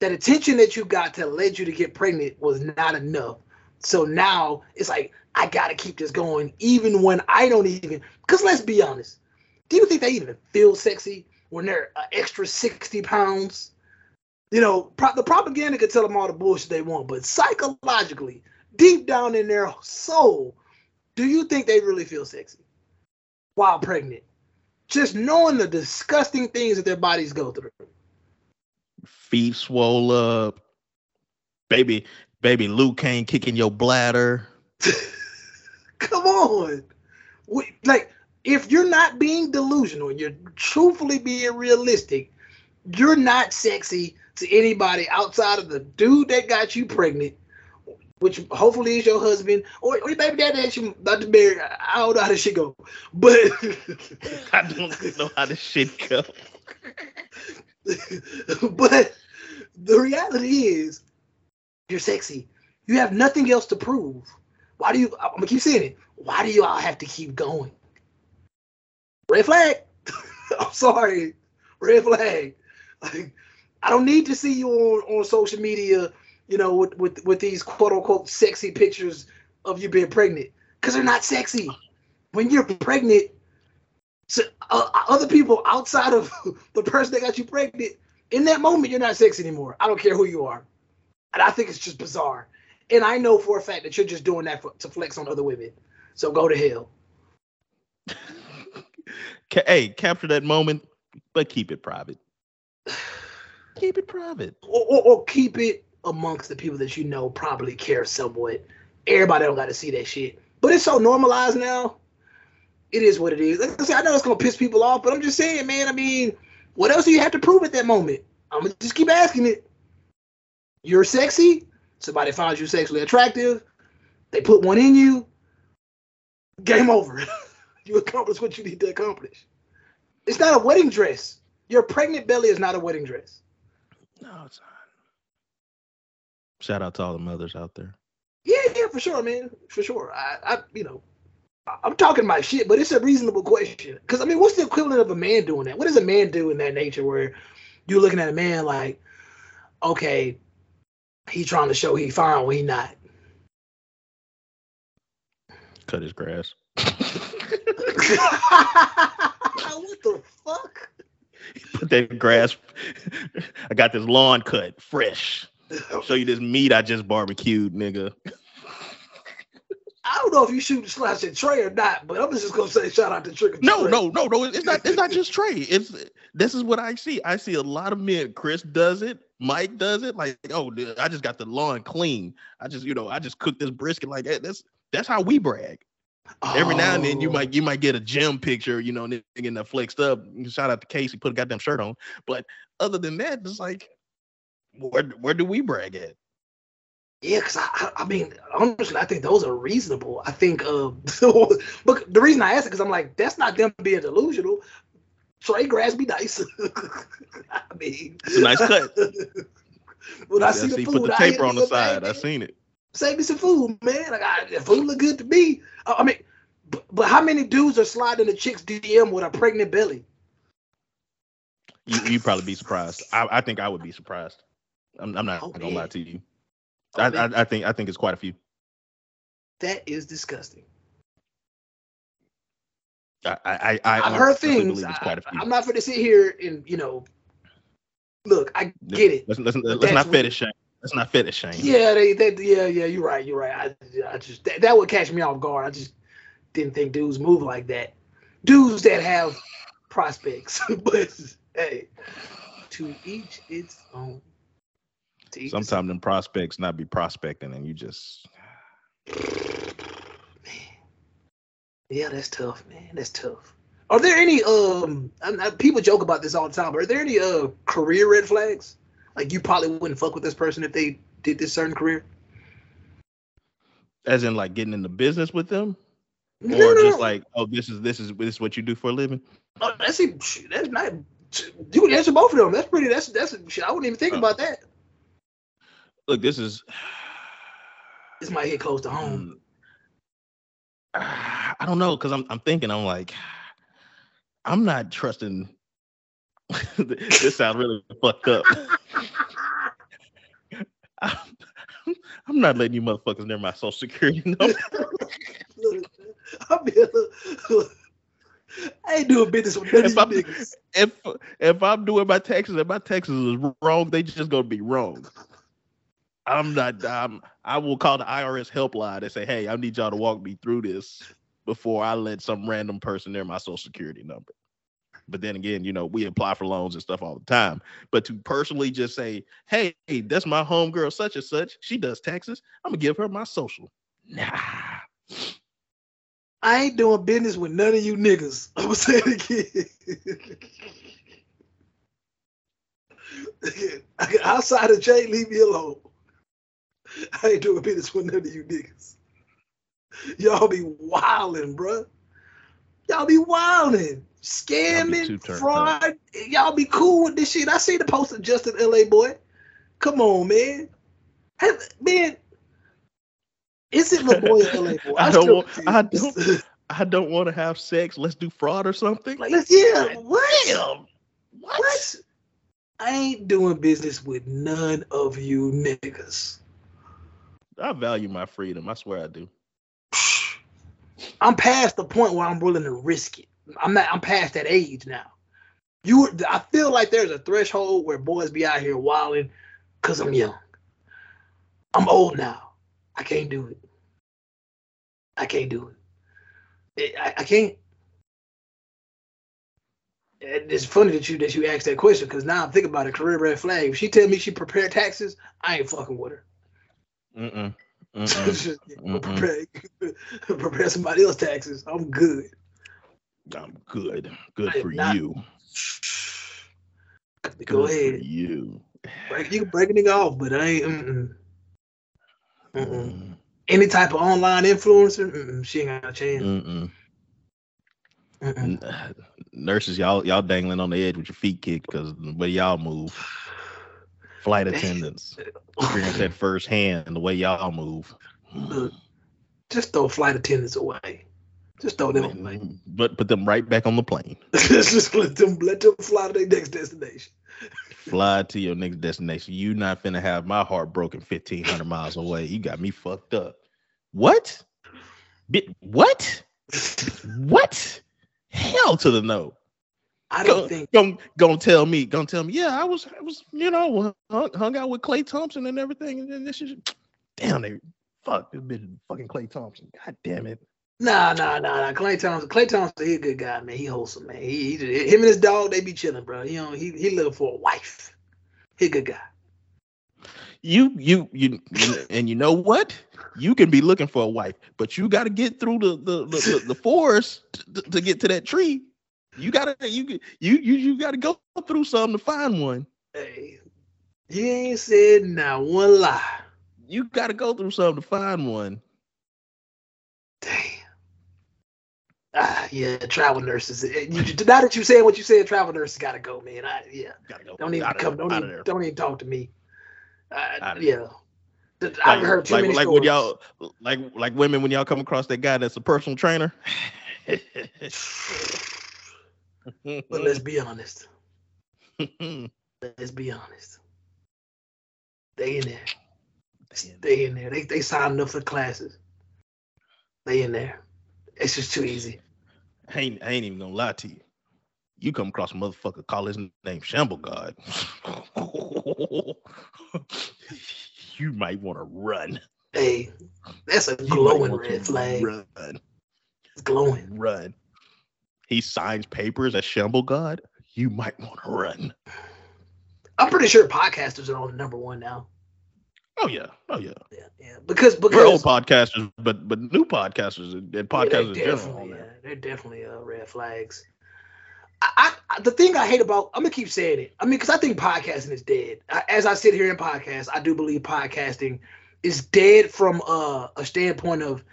That attention that you got that led you to get pregnant was not enough. So now it's like, I gotta keep this going, even when I don't even. Because let's be honest, do you think they even feel sexy when they're an extra 60 pounds? You know, pro- the propaganda could tell them all the bullshit they want, but psychologically, deep down in their soul, do you think they really feel sexy while pregnant? Just knowing the disgusting things that their bodies go through. Feet swole up. Baby, baby Luke Kane kicking your bladder. Come on. We, like, if you're not being delusional, you're truthfully being realistic, you're not sexy to anybody outside of the dude that got you pregnant, which hopefully is your husband, or, or your baby daddy that you about to marry. I don't know how this shit go. But I don't know how this shit go. but the reality is you're sexy. You have nothing else to prove. Why do you I'm gonna keep saying it? Why do you all have to keep going? Red flag. I'm sorry. Red flag. Like, I don't need to see you on, on social media, you know, with, with with these quote unquote sexy pictures of you being pregnant. Because they're not sexy. When you're pregnant, so, uh, other people outside of the person that got you pregnant, in that moment, you're not sexy anymore. I don't care who you are. And I think it's just bizarre. And I know for a fact that you're just doing that for, to flex on other women. So go to hell. Hey, capture that moment, but keep it private. Keep it private. Or, or, or keep it amongst the people that you know probably care somewhat. Everybody don't got to see that shit. But it's so normalized now. It is what it is. Like I said, I know it's gonna piss people off, but I'm just saying, man. I mean, what else do you have to prove at that moment? I'm gonna just keep asking it. You're sexy. Somebody finds you sexually attractive. They put one in you. Game over. you accomplish what you need to accomplish. It's not a wedding dress. Your pregnant belly is not a wedding dress. No, it's not. Shout out to all the mothers out there. Yeah, yeah, for sure, man, for sure. I, I you know, I- I'm talking my shit, but it's a reasonable question. Because I mean, what's the equivalent of a man doing that? What does a man do in that nature where you're looking at a man like, okay, he trying to show he fine when he not. Cut his grass. what the fuck? Put that grass. I got this lawn cut, fresh. Show you this meat I just barbecued, nigga. I don't know if you shoot slash at Trey or not, but I'm just gonna say shout out to Trick No, Trey. no, no, no. It's not. It's not just Trey. It's this is what I see. I see a lot of men. Chris does it. Mike does it. Like, oh, dude, I just got the lawn clean. I just, you know, I just cooked this brisket. Like that. That's that's how we brag. Every now and then you Oh. might you might get a gym picture, you know, in the flexed up. Shout out to Casey, put a goddamn shirt on. But other than that, it's like, where where do we brag at? Yeah, because I, I, I mean, honestly, I think those are reasonable. I think, um, but the reason I asked it because I'm like, that's not them being delusional. Trey grass be nice. I mean, It's a nice cut. when I Yeah, see the see, food, put the I taper on the side. I seen it. Save me some food, man. Like, I, the food look good to me. I, I mean, but, but how many dudes are sliding the chick's DM with a pregnant belly? You you probably be surprised. I, I think I would be surprised. I'm, I'm not Oh, gonna man. lie to you. I, I I think I think it's quite a few. that is disgusting. I I, I I've heard things. I, quite a few. am not going to sit here and you know. Look, I get it. Let's let's, let's not fetish shame. Let's not fetish shame. Yeah, they, they, yeah, yeah. You're right. You're right. I, I just that, that would catch me off guard. I just didn't think dudes move like that. Dudes that have prospects, but hey, to each its own. Sometimes them prospects not be prospecting, and you just. Yeah, that's tough, man. That's tough. Are there any um? People joke about this all the time. But Are there any uh career red flags? Like you probably wouldn't fuck with this person if they did this certain career. As in, like getting into business with them, No, or no, just no. like, oh, this is this is this is what you do for a living. Oh, that's it. That's not. You can answer both of them. That's pretty. That's that's. I wouldn't even think Oh. about that. Look, this is. This might hit close to home. mm, I don't know because I'm I'm thinking I'm like I'm not trusting. this sounds really fucked up. I'm, I'm not letting you motherfuckers near my social security number. Look, I mean, look, I ain't doing business with If I'm- niggas. if if I'm doing my taxes and my taxes is wrong, they just gonna be wrong. I'm not. I'm, I will call the IRS helpline and say, "Hey, I need y'all to walk me through this before I let some random person near my social security number." But then again, you know, we apply for loans and stuff all the time. But to personally just say, "Hey, that's my homegirl, such and such. She does taxes. I'm gonna give her my social." Nah. I ain't doing business with none of you niggas. I'm gonna say it again. Outside of Jay, leave me alone. I ain't doing business with none of you niggas. Y'all be wildin', bruh. Y'all be wildin', scamming, fraud. Y'all be cool with this shit. I see the post of Justin LA boy. Come on, man. Man, is it my boy LA boy? I don't still want- I confused. I don't want to have sex. Let's do fraud or something. Like, let's yeah. What? Damn. What? What? I ain't doing business with none of you niggas. I value my freedom. I swear I do. I'm past the point where I'm willing to risk it. I'm not. I'm past that age now. You, I feel like there's a threshold where boys be out here wilding because I'm young. I'm old now. I can't do it. I can't do it. I, I can't. It's funny that you that you asked that question because now I'm thinking about a career red flag. If she tell me she prepared taxes, I ain't fucking with her. Mm-mm. Mm-mm. Mm-mm. prepare, prepare somebody else's taxes. I'm good. I'm good. Good I for you. Go ahead. you. Break, you can break a nigga off, but I ain't. Mm-mm. Mm-mm. Any type of online influencer, mm-mm, she ain't got a chance. Mm-mm. Mm-mm. Nurses, y'all y'all dangling on the edge with your feet kicked because the way y'all move. Flight attendants, experience that firsthand the way y'all move. Look, Just throw flight attendants away. Just throw them mm-hmm. away. But put them right back on the plane. Just let them let them fly to their next destination. Fly to your next destination. You not finna have my heart broken 1500 miles away. You got me fucked up. What? Bit what? What? Hell to the no. I don't Go, think gonna, gonna tell me, gonna tell me, yeah, I was, I was, you know, hung, hung out with Klay Thompson and everything, and then this is, damn, they, fuck this bitch, fucking Klay Thompson. God damn it. Nah, nah, nah, nah. Klay Thompson, Klay Thompson, he a good guy, man. He wholesome, man. He, he him and his dog, they be chilling, bro. You know, he he looking for a wife. He a good guy. You, you, you, and you know what? You can be looking for a wife, but you got to get through the the the, the, the forest to, to get to that tree. You gotta, you, you, you, you gotta go through something to find one. Hey, you ain't said not one lie. You gotta go through something to find one. Damn. Ah, yeah, travel nurses. Eh, You, now that you said what you said, travel nurses gotta go, man. I, yeah, Gotta go. don't even come. there, Don't even, don't even talk to me. Uh, yeah, I've heard too like, many like when stories. y'all like like women when y'all come across that guy that's a personal trainer. But let's be honest. Let's be honest. They in there. They in there. They they signed up for classes. They in there. It's just too easy. I ain't, I ain't even gonna lie to you. You come across a motherfucker, call his name Shamble God. you might want to run. Hey, that's a glowing red flag. Run, It's glowing. run. He signs papers as Shamble God. You might want to run. I'm pretty sure podcasters are on number one now. Oh yeah, oh yeah. Yeah, yeah. Because We're because old podcasters, but but new podcasters and and Yeah, podcasters in they're general. yeah, they're definitely uh, red flags. I, I, I- the thing I hate about, I'm gonna keep saying it. I mean, because I think podcasting is dead. I, as I sit here in podcast, I do believe podcasting is dead from uh, a standpoint of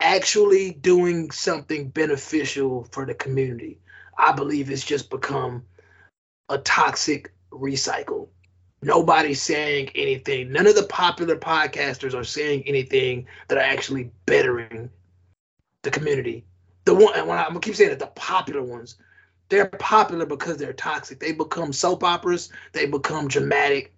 actually doing something beneficial for the community. I believe it's just become a toxic recycle. Nobody's saying anything. None of the popular podcasters are saying anything that are actually bettering the community. The one, I'm gonna keep saying it, the popular ones, they're popular because they're toxic. They become soap operas. They become dramatic,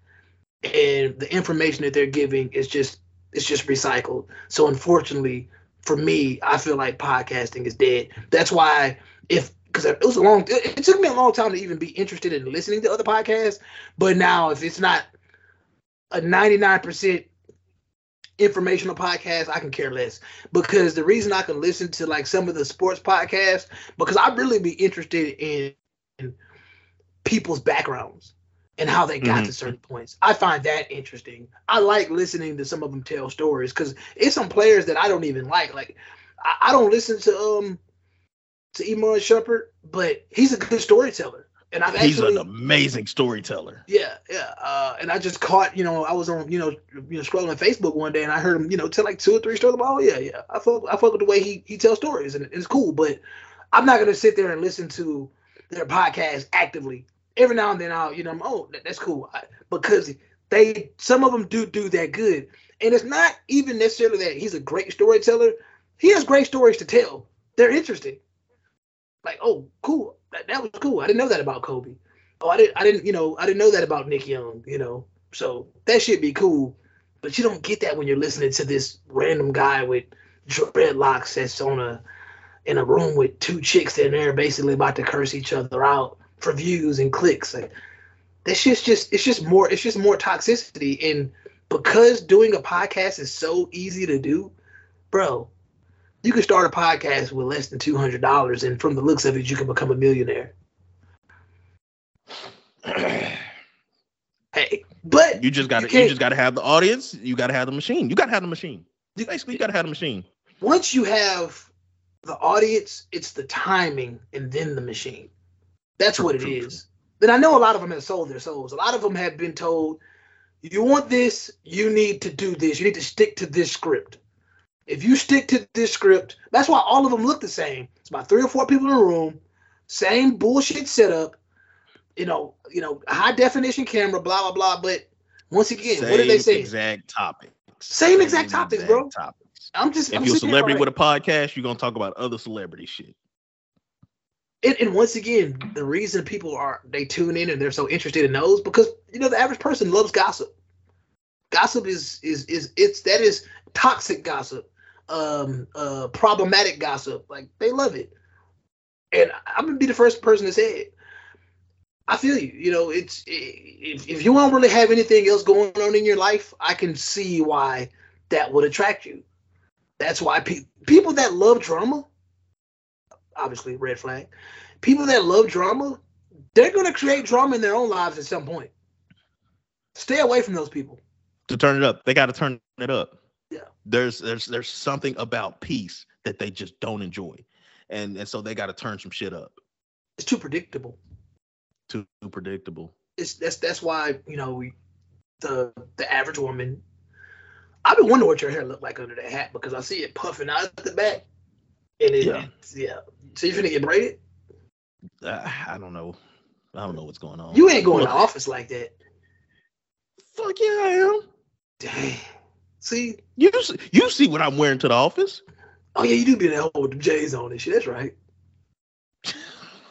and the information that they're giving is just it's just recycled. So unfortunately, for me, I feel like podcasting is dead. That's why if because it was a long, it, it took me a long time to even be interested in listening to other podcasts. But now, if it's not a 99% informational podcast, I can care less because the reason I can listen to like some of the sports podcasts because I really be interested in, in people's backgrounds and how they got Mhm. to certain points. I find that interesting. I like listening to some of them tell stories because it's some players that I don't even like. Like I, I don't listen to um to Iman Shumpert, but he's a good storyteller. And I've He's actually an amazing storyteller. yeah, yeah. Uh, and I just caught, you know, I was on, you know, you know, scrolling Facebook one day, and I heard him, you know, tell like two or three stories. About, oh yeah, yeah. I fuck, I fuck with the way he he tells stories, and it's cool. But I'm not gonna sit there and listen to their podcast actively. Every now and then, I'll, you know, I'm, oh, that, that's cool, I, because they some of them do do that good, and it's not even necessarily that he's a great storyteller. He has great stories to tell. They're interesting. Like, oh, cool. That, that was cool. I didn't know that about Kobe oh, I didn't, I didn't, you know, I didn't know that about Nick Young, you know. So that should be cool, but you don't get that when you're listening to this random guy with dreadlocks that's on a in a room with two chicks in there basically about to curse each other out for views and clicks. Like that shit's just it's just more it's just more toxicity and because doing a podcast is so easy to do, bro. You can start a podcast with less than two hundred dollars, and from the looks of it, you can become a millionaire. Hey, but You just got to You you just got to have the audience. You got to have the machine. You got to have the machine. You- Basically, you got to have the machine. once you have the audience, it's the timing and then the machine. That's True, what it true, is. Then I know a lot of them have sold their souls. A lot of them have been told, you want this, you need to do this. You need to stick to this script. If you stick to this script, that's why all of them look the same. It's about three or four people in a room, same bullshit setup, you know, you know, high definition camera, blah blah blah. But once again, what did they say? Same? Exact topics. Same exact topics, bro. Topics. I'm just If I'm you're a celebrity like- with a podcast, you're gonna talk about other celebrity shit. And, and once again, the reason people are they tune in and they're so interested in those because you know the average person loves gossip. Gossip is is is it's that is toxic gossip, um, uh, problematic gossip. Like they love it, and I'm gonna be the first person to say it. I feel you. You know, it's if, if you don't really have anything else going on in your life, I can see why that would attract you. That's why pe- people that love drama, obviously red flag. People that love drama, they're gonna create drama in their own lives at some point. Stay away from those people. To turn it up, they got to turn it up. Yeah. There's there's there's something about peace that they just don't enjoy, and and so they got to turn some shit up. It's too predictable. Too predictable. It's that's that's why you know we, the the average woman. I've been wondering what your hair looked like under that hat because I see it puffing out at the back, and it, Yeah. it's yeah. So you finna get braided? Uh, I don't know. I don't know what's going on. You ain't going to office like that. Fuck yeah, I am. Dang. See, You s- you see what I'm wearing to the office? oh yeah, you do be in that hole with the J's on and shit. That's right.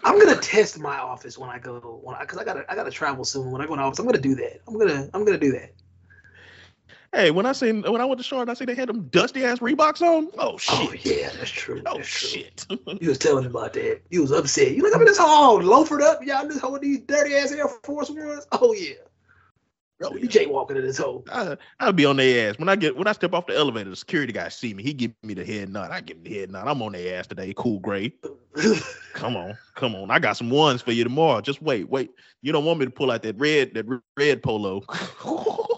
I'm gonna test my office when I go when I because I gotta I gotta travel soon. When I go to office, I'm gonna do that. I'm gonna I'm gonna do that. Hey, when I seen when I went to Charlotte, I see they had them dusty ass Reeboks on. Oh shit. Oh yeah, that's true. Oh That's true. shit. You was telling him about that. You was upset. You look up in this hall, loafered up. Y'all just holding these dirty ass Air Force Ones. Oh yeah. Oh, You yeah. jaywalking in this hole. I, I'll be on their ass when I get when I step off the elevator. The security guy see me. He give me the head nod. I give him the head nod. I'm on their ass today. Cool, great. Come on, come on. I got some ones for you tomorrow. Just wait, wait. You don't want me to pull out that red that red polo.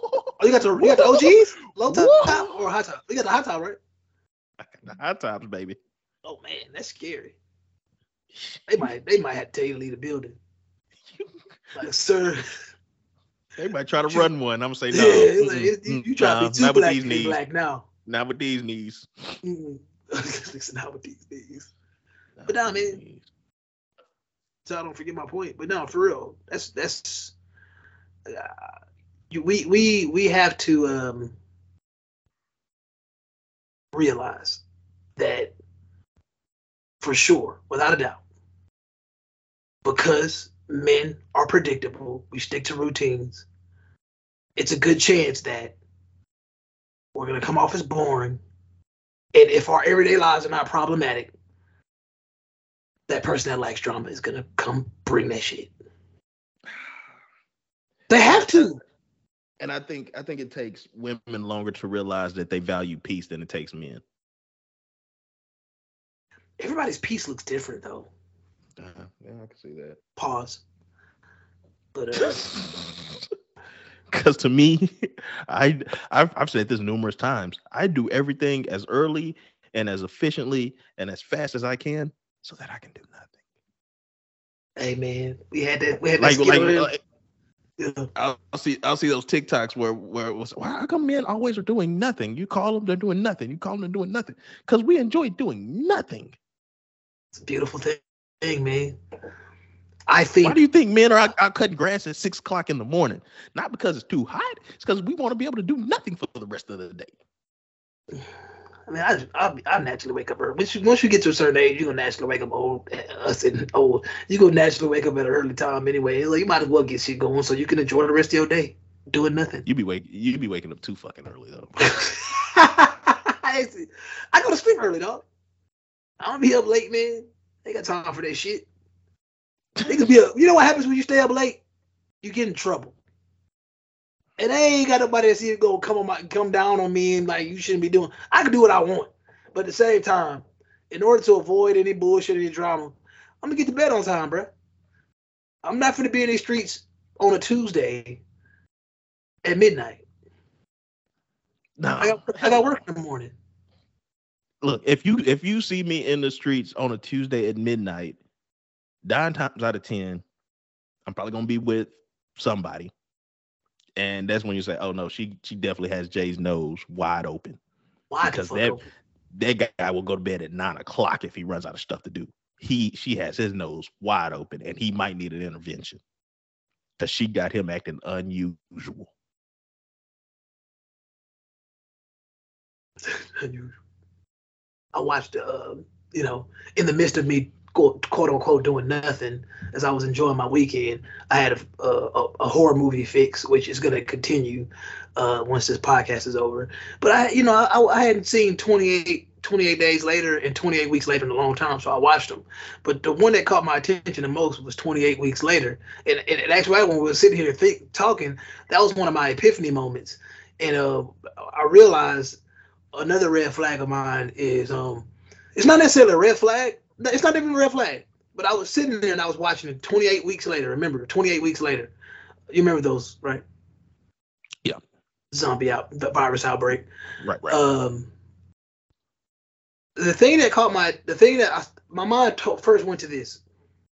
Oh, you got the you got the OGs, low top, top or high top. You got the high top, right? The high tops, baby. Oh man, that's scary. They might they might have to tell you to leave the building. Like, sir, They might try to run one. I'm gonna say no. it's like, mm-mm, you, mm, you try nah, to be too not with black these to be knees. black now. Not with these knees. Mm. It's not with these knees. Not But nah, man. knees. So I don't forget my point. But no, for real, that's that's uh, you, we we we have to um realize that for sure, without a doubt, because men are predictable, we stick to routines. It's a good chance that we're gonna come off as boring, and if our everyday lives are not problematic, that person that likes drama is gonna come bring that shit. They have to. And I think I think it takes women longer to realize that they value peace than it takes men. Everybody's peace looks different though. Uh, yeah, I can see that. Pause. But uh, Because to me, I I've, I've said this numerous times. I do everything as early and as efficiently and as fast as I can, so that I can do nothing. hey man, we had that. We had that like, like Yeah. I'll, see I'll see those TikToks where where it was why how come men always are doing nothing? You call them, they're doing nothing. You call them, they're doing nothing. Because we enjoy doing nothing. It's a beautiful thing, thing, man. I think Why do you think men are out, out cutting grass at six o'clock in the morning? Not because it's too hot. It's because we want to be able to do nothing for the rest of the day. I mean, I I, I naturally wake up early. Once you, once you get to a certain age, you're gonna naturally wake up old. Uh, us and old, you gonna naturally wake up at an early time anyway. Like, you might as well get shit going so you can enjoy the rest of your day doing nothing. You be wake you be waking up too fucking early though. I go to sleep early, dog. I don't be up late, man. They got time for that shit. They could be up. You know what happens when you stay up late? You get in trouble. And I ain't got nobody that's even gonna come on my come down on me and like you shouldn't be doing. I can do what I want, but at the same time, in order to avoid any bullshit, any drama, I'm gonna get to bed on time, bro. I'm not gonna be in these streets on a Tuesday at midnight. No, I got I got work in the morning. look if you if you see me in the streets on a Tuesday at midnight, nine times out of ten, I'm probably gonna be with somebody, and that's when you say, "Oh no, she she definitely has Jay's nose wide open." Why Because that- open? That guy will go to bed at nine o'clock if he runs out of stuff to do. He she has his nose wide open, and he might need an intervention because she got him acting unusual. unusual. I watched, uh, you know, in the midst of me quote, quote unquote doing nothing as I was enjoying my weekend, I had a, a, a horror movie fix, which is going to continue uh, once this podcast is over. But I, you know, I, I hadn't seen 28, 28 days later and 28 weeks later in a long time, so I watched them. But the one that caught my attention the most was 28 weeks later. And, and, and actually, when we were sitting here talking, that was one of my epiphany moments. And uh, I realized another red flag of mine is um it's not necessarily a red flag. It's not even a red flag. But I was sitting there and I was watching it 28 weeks later. Remember, 28 weeks later. You remember those, right? Yeah. Zombie out the virus outbreak. Right, right. Um the thing that caught my the thing that I, my mind to, first went to this.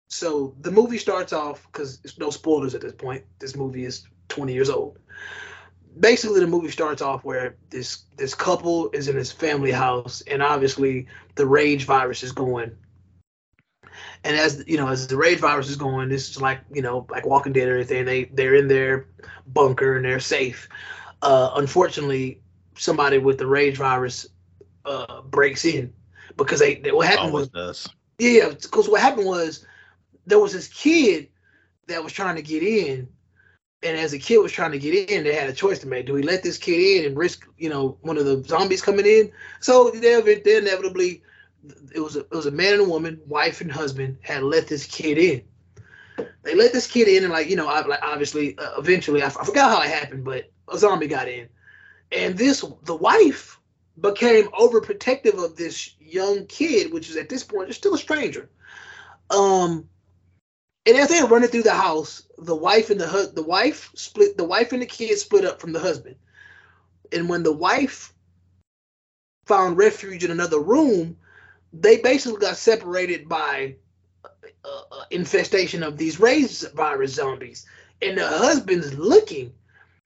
So the movie starts off because it's no spoilers at this point. This movie is 20 years old basically the movie starts off where this this couple is in this family house and obviously the rage virus is going and as you know as the rage virus is going this is like you know like walking dead or anything they they're in their bunker and they're safe uh unfortunately somebody with the rage virus uh breaks in because they, they what happened was Always does. yeah, because what happened was there was this kid that was trying to get in, and as the kid was trying to get in, they had a choice to make: do we let this kid in and risk, you know, one of the zombies coming in? So they, they inevitably, it was a it was a man and a woman, wife and husband, had let this kid in. They let this kid in, and like you know, I, like obviously, uh, eventually, I, f- I forgot how it happened, but a zombie got in, and this the wife became overprotective of this young kid, which is at this point is still a stranger. Um, and as they're running through the house, the wife and the hu- the wife split the wife and the kid split up from the husband. And when the wife found refuge in another room, they basically got separated by uh, uh, infestation of these rage virus zombies. And the husband's looking,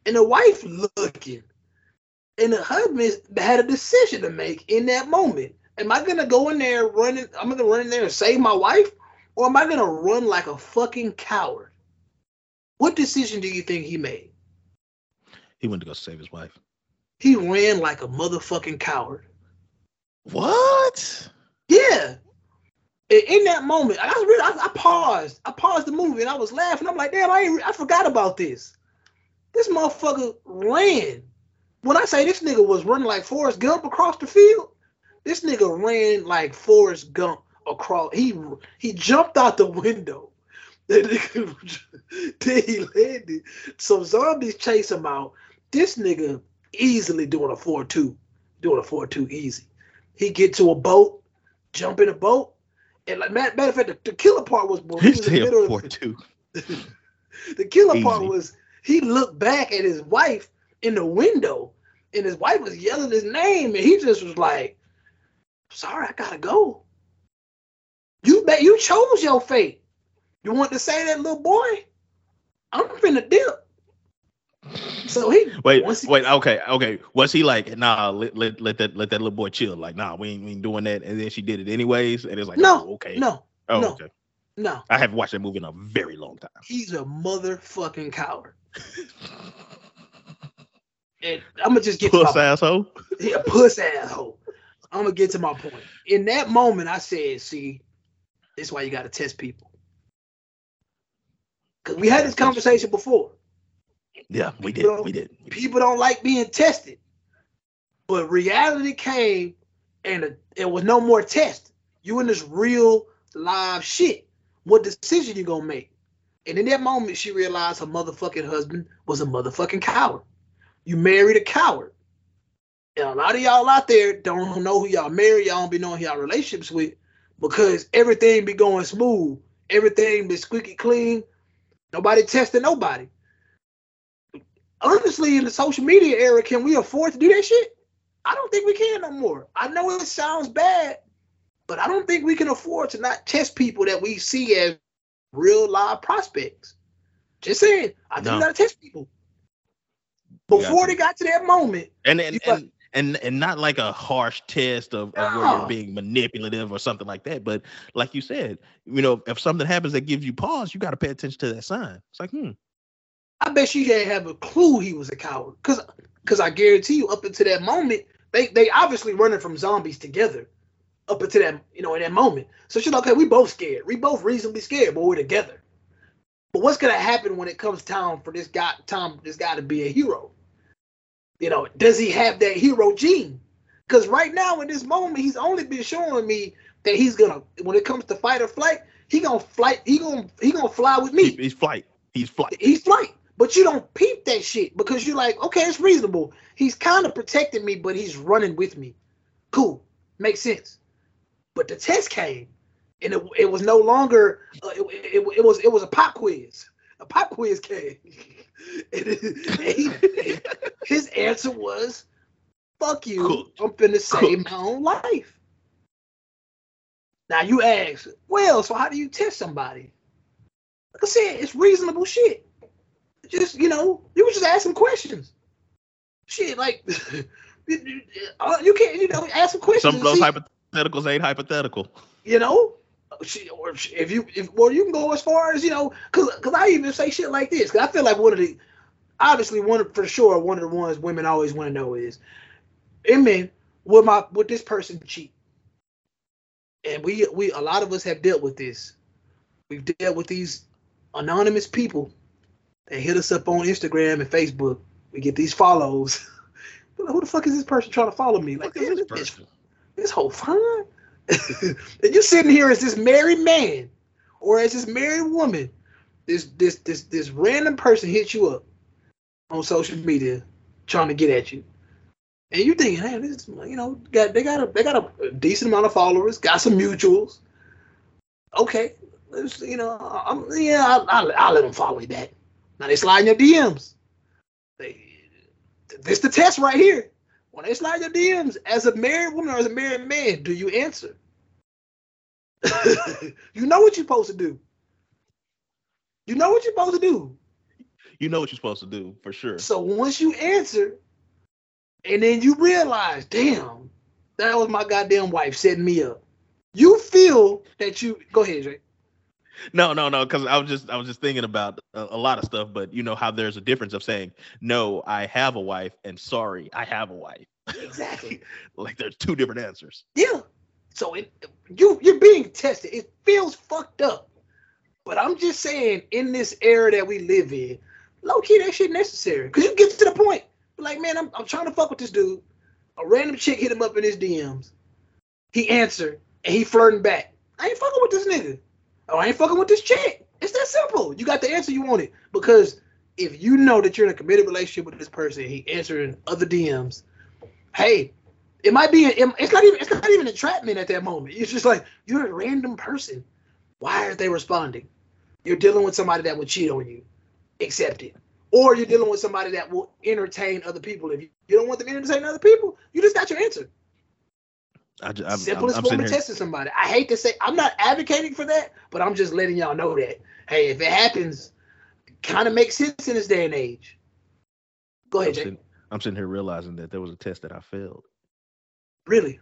and the wife looking, and the husband had a decision to make in that moment. Am I gonna go in there running? I'm gonna run in there and save my wife, or am I gonna run like a fucking coward? What decision do you think he made? He went to go save his wife. He ran like a motherfucking coward. What? Yeah. In, that moment, I was really, I, I, paused. I paused the movie and I was laughing. I'm like, damn, I ain't, I forgot about this. This motherfucker ran. When I say this nigga was running like Forrest Gump across the field, this nigga ran like Forrest Gump across. He he jumped out the window. then he landed. Some zombies chase him out. This nigga easily doing a 4-2. Doing a 4-2 easy. He get to a boat, jump in a boat, and like matter, matter of fact, the, the killer part was when he was in the middle of two. the killer Easy. part was he looked back at his wife in the window, and his wife was yelling his name, and he just was like, "Sorry, I gotta go. You bet you chose your fate. You want to say that little boy? I'm finna dip." So he wait, he, wait, okay, okay. Was he like, nah, let, let, let that let that little boy chill? Like, nah, we ain't, we ain't doing that. And then she did it anyways, and it's like, no, oh, okay, no, oh, no, okay, no. I haven't watched that movie in a very long time. He's a motherfucking coward. and I'm gonna just get puss to my asshole. Yeah, puss asshole. I'm gonna get to my point. In that moment, I said, "See, this is why you got to test people." Because we had this conversation before. Yeah, we did. We did. People don't like being tested. But reality came and it was no more test. You in this real live shit. What decision you gonna make? And in that moment, she realized her motherfucking husband was a motherfucking coward. You married a coward. And a lot of y'all out there don't know who y'all marry, y'all don't be knowing who y'all relationships with because everything be going smooth, everything be squeaky clean, nobody testing nobody honestly, in the social media era, can we afford to do that shit? I don't think we can no more. I know it sounds bad, but I don't think we can afford to not test people that we see as real live prospects. Just saying, I think no. you gotta test people before they got to that moment. And and, and and and not like a harsh test of, of no. where you're being manipulative or something like that. But like you said, you know, if something happens that gives you pause, you got to pay attention to that sign. It's like, hmm, I bet she didn't have a clue he was a coward. Cause cause I guarantee you, up until that moment, they they obviously running from zombies together. Up until that, you know, in that moment. So she's like, okay, we both scared. We both reasonably scared, but we're together. But what's gonna happen when it comes time for this guy, Tom, this guy to be a hero? You know, does he have that hero gene? Because right now, in this moment, he's only been showing me that he's gonna, when it comes to fight or flight, he gonna flight, he gonna he gonna fly with me. He's flight. He's flight. He's flight. But you don't peep that shit because you're like, okay, it's reasonable. He's kind of protecting me, but he's running with me. Cool, makes sense. But the test came, and it, it was no longer. Uh, it, it, it, was it was a pop quiz. A pop quiz came, he, his answer was, "Fuck you, cool. I'm finna save my own life." Now you ask, well, so how do you test somebody? Like I said, it's reasonable shit just you know, you was just asking questions. Shit, like uh, you can't, you know, ask some questions. Some of those hypotheticals ain't hypothetical. You know, or if you, if well, you can go as far as you know, cause, cause I even say shit like this, cause I feel like one of the, obviously one for sure one of the ones women always want to know is, and men, would my would this person cheat? And we we a lot of us have dealt with this. We've dealt with these anonymous people they hit us up on Instagram and Facebook. We get these follows. like, who the fuck is this person trying to follow me? Like, this, this, this whole fine. and you sitting here as this married man or as this married woman. This this this this random person hits you up on social media trying to get at you. And you thinking, hey, this you know, got they got a they got a decent amount of followers, got some mutuals. Okay, you know, I'm yeah, I'll, I'll, I'll let them follow me back. Now they slide in your DMs. They, this the test right here. When they slide your DMs as a married woman or as a married man, do you answer? you know what you're supposed to do. You know what you're supposed to do. You know what you're supposed to do for sure. So once you answer, and then you realize, damn, that was my goddamn wife setting me up. You feel that you go ahead, Jay. No, no, no, because I was just I was just thinking about a, a, lot of stuff, but you know how there's a difference of saying no, I have a wife, and sorry, I have a wife. Exactly. like there's two different answers. Yeah. So it you you're being tested. It feels fucked up. But I'm just saying, in this era that we live in, low key that shit necessary. Cause you get to the point, like, man, I'm I'm trying to fuck with this dude. A random chick hit him up in his DMs. He answered and he flirting back. I ain't fucking with this nigga. Oh, I ain't fucking with this chick. It's that simple. You got the answer you wanted. Because if you know that you're in a committed relationship with this person, he answering other DMs. Hey, it might be. It's not even. It's not even entrapment at that moment. It's just like you're a random person. Why aren't they responding? You're dealing with somebody that would cheat on you. Accept it. Or you're dealing with somebody that will entertain other people. If you don't want them to entertain other people, you just got your answer. I just, I'm, Simplest I'm, I'm form of testing somebody. I hate to say I'm not advocating for that, but I'm just letting y'all know that. Hey, if it happens, kind of makes sense in this day and age. Go ahead, I'm Jay. Sitting, I'm sitting here realizing that there was a test that I failed. Really?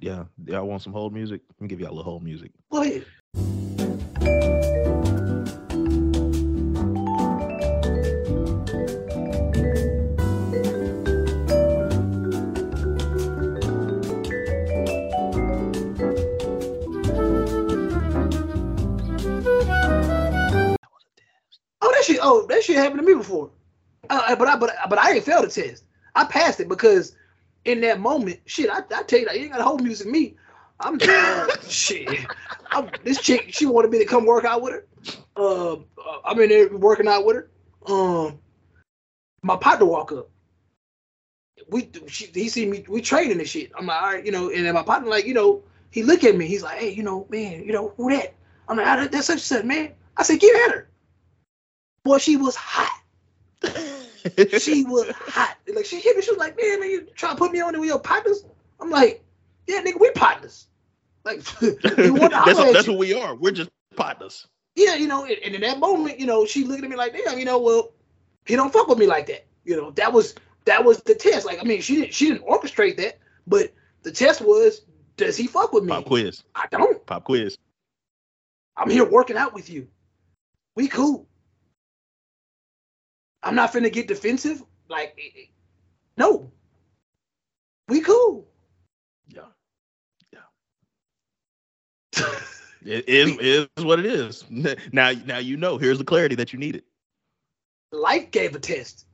Yeah. Y'all want some hold music? Let me give y'all a little hold music. Go ahead. Oh, that shit happened to me before. Uh, but I but but I ain't failed the test. I passed it because in that moment, shit, I, I tell you, you ain't got to hold music me. I'm uh, shit. I'm, this chick, she wanted me to come work out with her. Uh, I'm in there working out with her. Um, my partner walk up. We she, he see me we training and shit. I'm like, all right, you know, and then my partner like, you know, he look at me. He's like, hey, you know, man, you know who that? I'm like, oh, that's such and such, man. I said, get at her. Boy, she was hot. she was hot. Like she hit me. She was like, "Man, man, you trying to put me on with your partners?" I'm like, "Yeah, nigga, we partners." Like, that's, that's what we are. We're just partners. Yeah, you know, and, and in that moment, you know, she looked at me like, "Damn, you know, well, he don't fuck with me like that." You know, that was that was the test. Like, I mean, she didn't she didn't orchestrate that, but the test was, does he fuck with me? Pop quiz. I don't. Pop quiz. I'm here working out with you. We cool. I'm not finna get defensive. Like, no, we cool. Yeah, yeah. it is is what it is. Now, now you know. Here's the clarity that you needed. Life gave a test,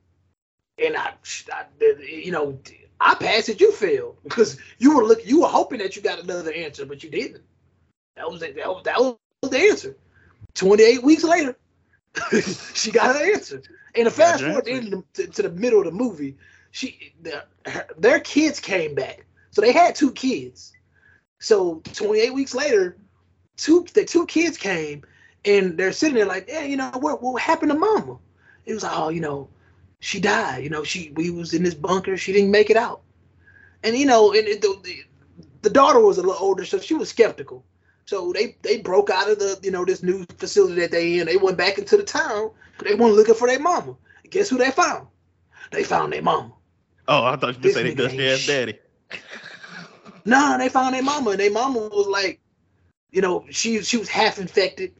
and I, I you know, I passed it. You failed because you were looking. You were hoping that you got another answer, but you didn't. That was that was that was the answer. 28 weeks later, she got her answer. And the fast forward to, to, to, the middle of the movie, she the, her, their kids came back. So they had two kids. So 28 weeks later, two the two kids came and they're sitting there like, yeah, you know, what what happened to mama? It was like, oh, you know, she died. You know, she we was in this bunker. She didn't make it out. And you know, and it, the, the the daughter was a little older, so she was skeptical. So they they broke out of the you know this new facility that they in. They went back into the town. They went looking for their mama. guess who they found? They found their mama. Oh, I thought you were saying they dusty ass daddy. nah, they found their mama, and their mama was like, you know, she she was half infected.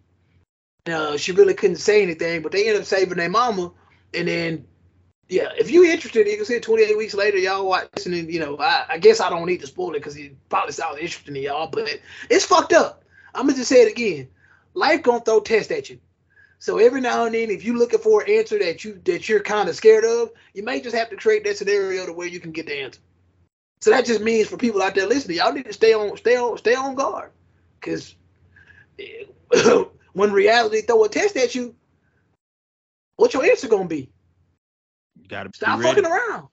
Uh, she really couldn't say anything, but they ended up saving their mama. And then, yeah, if you're interested, you can see it 28 weeks later, y'all watching. And, you know, I, I guess I don't need to spoil it because it probably sounds interesting to y'all, but it's fucked up. I'm gonna just say it again. Life gonna throw tests at you. So every now and then, if you're looking for an answer that you that you're kind of scared of, you may just have to create that scenario to where you can get the answer. So that just means for people out there listening, y'all need to stay on, stay on, stay on guard, because when reality throw a test at you, what's your answer gonna be? You gotta stop fucking around.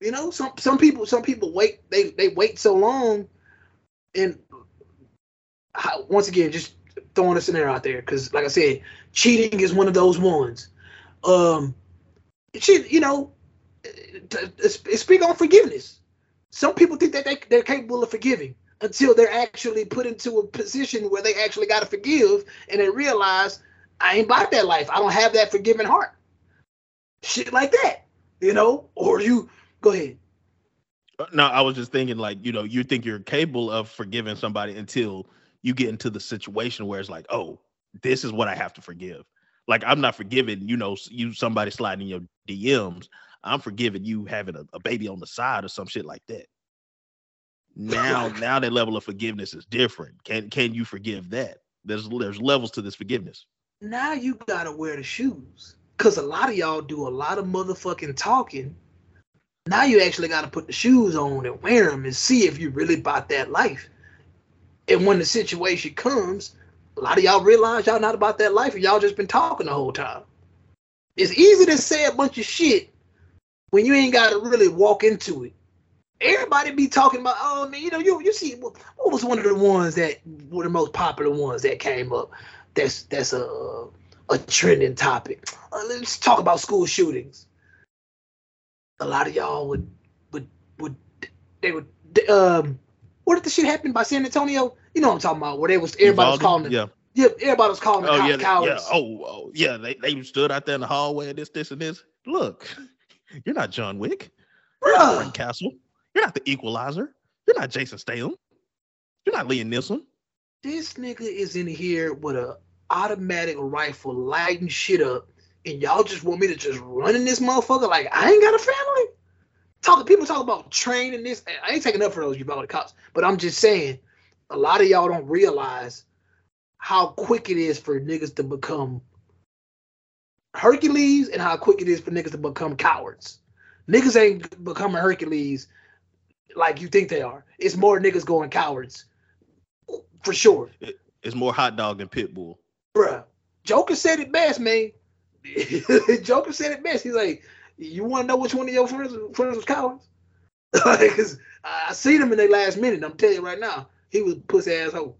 You know, some some people some people wait they they wait so long, and once again, just throwing a scenario out there because, like I said, cheating is one of those ones. Um, she, you know, to, to speak on forgiveness. Some people think that they, they're capable of forgiving until they're actually put into a position where they actually got to forgive and they realize I ain't about that life. I don't have that forgiving heart. Shit like that, you know? Or you go ahead. Uh, No, I was just thinking like, you know, you think you're capable of forgiving somebody until you get into the situation where it's like, oh, this is what I have to forgive. Like I'm not forgiving, you know, you somebody sliding your DMs. I'm forgiving you having a, a baby on the side or some shit like that. Now, now that level of forgiveness is different. Can can you forgive that? There's there's levels to this forgiveness. Now you gotta wear the shoes. Cause a lot of y'all do a lot of motherfucking talking. Now you actually gotta put the shoes on and wear them and see if you really bought that life. And when the situation comes, a lot of y'all realize y'all not about that life and y'all just been talking the whole time. It's easy to say a bunch of shit when you ain't gotta really walk into it. Everybody be talking about, oh man, you know, you you see what, what was one of the ones that were the most popular ones that came up. That's that's a a trending topic. Uh, let's talk about school shootings. A lot of y'all would would would they would um what did the shit happen by San Antonio? You know what I'm talking about? Where they was everybody was calling them. yeah. Yeah, everybody was calling the Oh cops yeah, they- yeah. Oh, oh yeah. They they stood out there in the hallway. And this, this, and this. Look, you're not John Wick. You're not Bruh. Castle. You're not the Equalizer. You're not Jason Statham. You're not Liam Neeson. this nigga is in here with a automatic rifle lighting shit up, and y'all just want me to just run in this motherfucker like I ain't got a family. Talking people talk about training this. I ain't taking up for those Uvalde cops, but I'm just saying, a lot of y'all don't realize how quick it is for niggas to become Hercules and how quick it is for niggas to become cowards. Niggas ain't becoming Hercules like you think they are. It's more niggas going cowards for sure. It's more hot dog than pit bull. Bruh, Joker said it best, man. Joker said it best. He's like, you want to know which one of your friends friends was cowards? Because I I seen him in the last minute. I'm telling you right now, he was pussy asshole.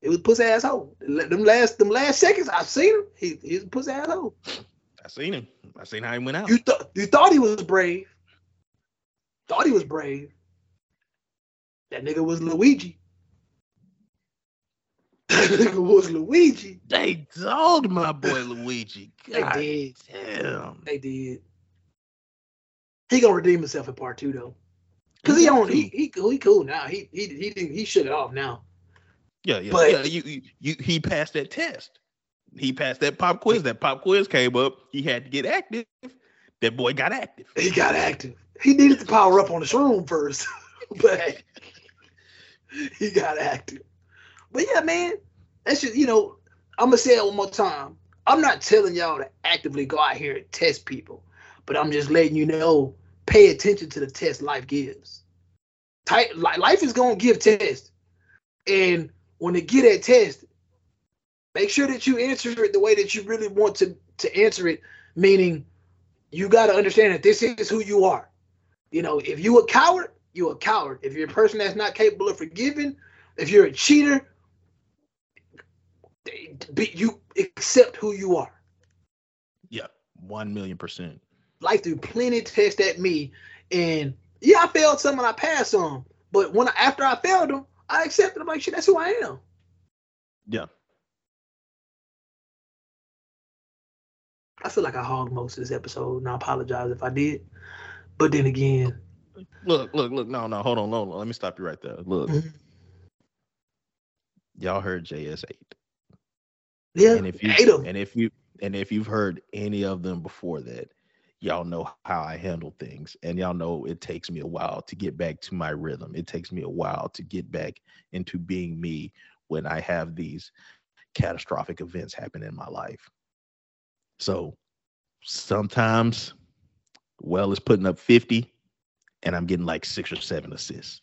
It was pussy asshole. Them last them last seconds, I've seen him. He he's a pussy asshole. I seen him. I seen how he went out. You thought you thought he was brave. Thought he was brave. That nigga was Luigi. Nigga was Luigi. they dogged my boy Luigi. They did. damn. They did. He gonna redeem himself in part two though, cause he on he he cool he cool now. He he he didn't- he shut it off now. Yeah, yeah, But- yeah. You, you, you, he passed that test. He passed that pop quiz. That pop quiz came up. He had to get active. That boy got active. He got active. He needed to power up on the shroom first, but he got active. But yeah, man, that's just you know I'm gonna say it one more time. I'm not telling y'all to actively go out here and test people, but I'm just letting you know pay attention to the test life gives. Life is gonna give tests, and when they get that test, make sure that you answer it the way that you really want to to answer it. Meaning, you got to understand that this is who you are. You know, if you a coward, you a coward. If you're a person that's not capable of forgiving, if you're a cheater, be, you accept who you are. Yeah, one million percent. Life threw plenty tests at me, and yeah, I failed some and I passed some. But when I, after I failed them, I accepted them. Like shit, that's who I am. Yeah. I feel like I hogged most of this episode, and I apologize if I did. But then again, Look, look, look. No, no. Hold on, hold on. Let me stop you right there. Look, Mhm. y'all heard JS eight, yeah, and if you hate 'em. and if you and if you've heard any of them before that, y'all know how I handle things, and y'all know it takes me a while to get back to my rhythm. It takes me a while to get back into being me when I have these catastrophic events happen in my life. So sometimes, well, is putting up 50 and I'm getting like six or seven assists.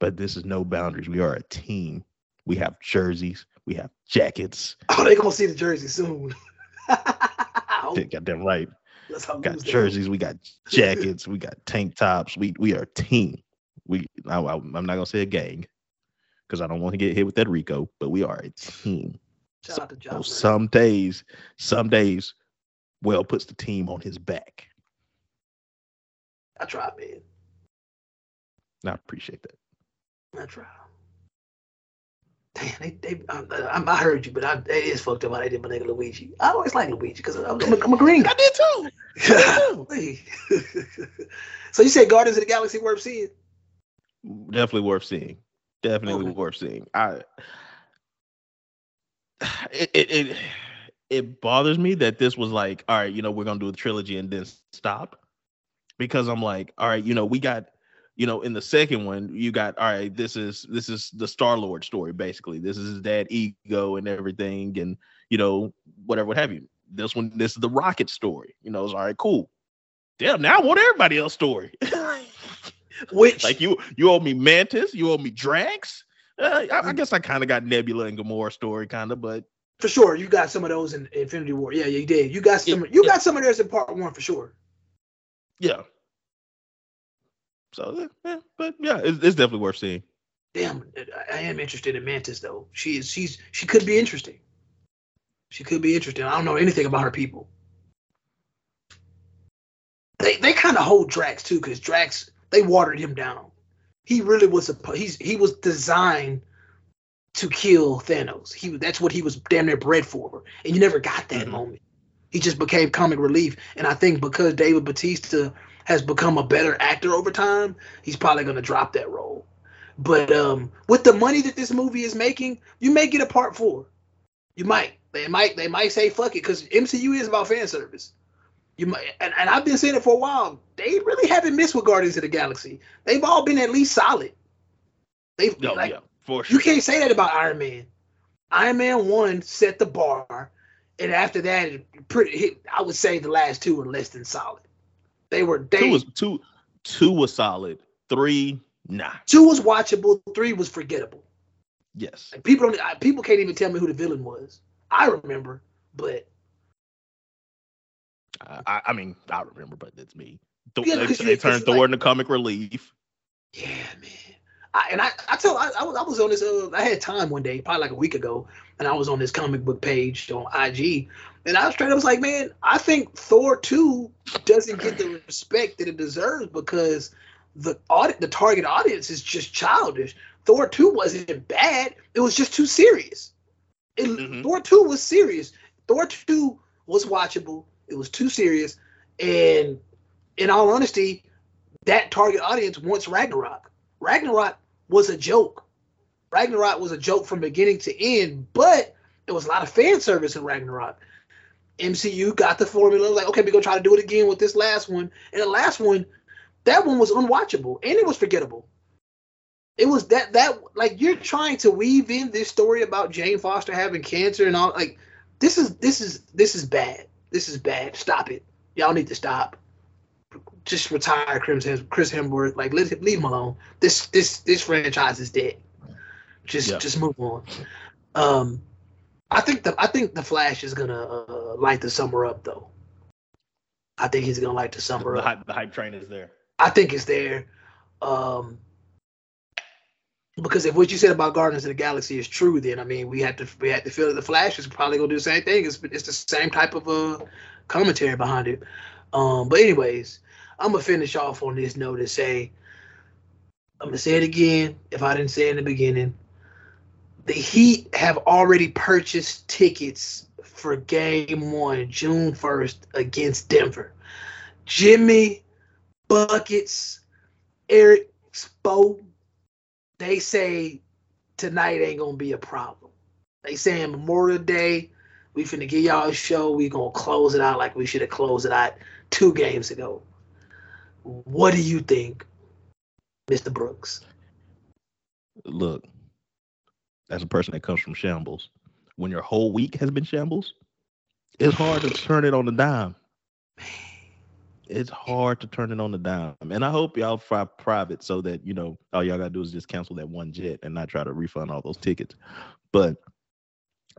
But this is no boundaries. We are a team. We have jerseys, we have jackets. Oh, they gonna see the jersey soon. Got them right. got jerseys, we got jackets, we got tank tops. We we are a team. We I, am not gonna say a gang because I don't want to get hit with that Rico, but we are a team. Shout out to So some days, some days well puts the team on his back. I try, man. I appreciate that. I tried. Damn, they, they, I, I, I heard you, but I, it is fucked up how they did my nigga Luigi. I always like Luigi because I'm, I'm, a- I'm a green guy. I did too. so you said Guardians of the Galaxy worth seeing? Definitely worth seeing. Definitely Okay. worth seeing. I it, it it it bothers me that this was like, all right, you know, we're gonna do a trilogy and then stop. Because I'm like, all right, you know, we got, you know, in the second one, you got, all right, this is this is the Star Lord story, basically. This is his dad ego and everything, and you know, whatever, what have you. This one, this is the Rocket story. You know, it's all right, cool. Damn, now I want everybody else story. Which Like you, you owe me Mantis, you owe me Drax. Uh, I, I guess I kind of got Nebula and Gamora story, kind of, but for sure, you got some of those in Infinity War. Yeah, you did. You got some. You got some of theirs in Part One for sure. yeah. So, yeah, but yeah, it's, it's definitely worth seeing. Damn, I- am interested in Mantis though. She is. She's. She could be interesting. She could be interesting. I don't know anything about her people. They they kind of hold Drax too, because Drax they watered him down. He really was a he's he was designed to kill Thanos. He that's what he was damn near bred for, and you never got that Mhm. moment. He just became comic relief, and I think because David Batista has become a better actor over time, he's probably gonna drop that role. But um, with the money that this movie is making, you may get a part four. You might. They might. They might say fuck it because MCU is about fan service. You might, and, and I've been saying it for a while. They really haven't missed with Guardians of the Galaxy. They've all been at least solid. They've No, like yeah, for sure. you can't say that about Iron Man. Iron Man one set the bar, and after that, pretty. I would say the last two are less than solid. They were they two was two, two was solid. Three, nah. two was watchable, three was forgettable. Yes, Like people don't, I- people can't even tell me who the villain was. I remember, but I, I, mean, I remember, but it's me. Th- Yeah, they, they turned Thor like- into comic relief. yeah, man. I, and I, I tell, I, I was, I was on this. Uh, I had time one day, probably like a week ago, and I was on this comic book page on IG, and I was straight up was like, man, I think Thor two doesn't get the respect that it deserves because the audit, the target audience is just childish. Thor two wasn't bad; it was just too serious. It, Mhm. Thor two was serious. Thor two was watchable. It was too serious, and in all honesty, that target audience wants Ragnarok. Ragnarok was a joke. Ragnarok was a joke from beginning to end, but there was a lot of fan service in Ragnarok. MCU got the formula, like, okay, we're gonna try to do it again with this last one. And the last one, that one was unwatchable and it was forgettable. It was that that like you're trying to weave in this story about Jane Foster having cancer and all like this is this is this is bad. This is bad. Stop it. Y'all need to stop just retire Chris, Hem- Chris Hemsworth. Like let him, leave him alone. This this this franchise is dead. Just Yeah. just move on. Um, I think the I think the Flash is gonna uh, light the summer up though. I think he's gonna light the summer The up. hype, the hype train is there. I think it's there. Um, because if what you said about Guardians of the Galaxy is true, then I mean we had to we had to feel that the Flash is probably gonna do the same thing. It's it's the same type of uh commentary behind it. Um, but anyways, I'm gonna finish off on this note and say I'm gonna say it again. If I didn't say it in the beginning, the Heat have already purchased tickets for Game One, June 1st against Denver. Jimmy buckets, Erik Spo, they say tonight ain't gonna be a problem. They saying Memorial Day, we finna give y'all a show. We gonna close it out like we should have closed it out two games ago. What do you think, Mr. Brooks? Look, as a person that comes from shambles, when your whole week has been shambles, it's hard to turn it on the dime. It's hard to turn it on the dime. And I hope y'all fly private so that, you know, all y'all gotta do is just cancel that one jet and not try to refund all those tickets. But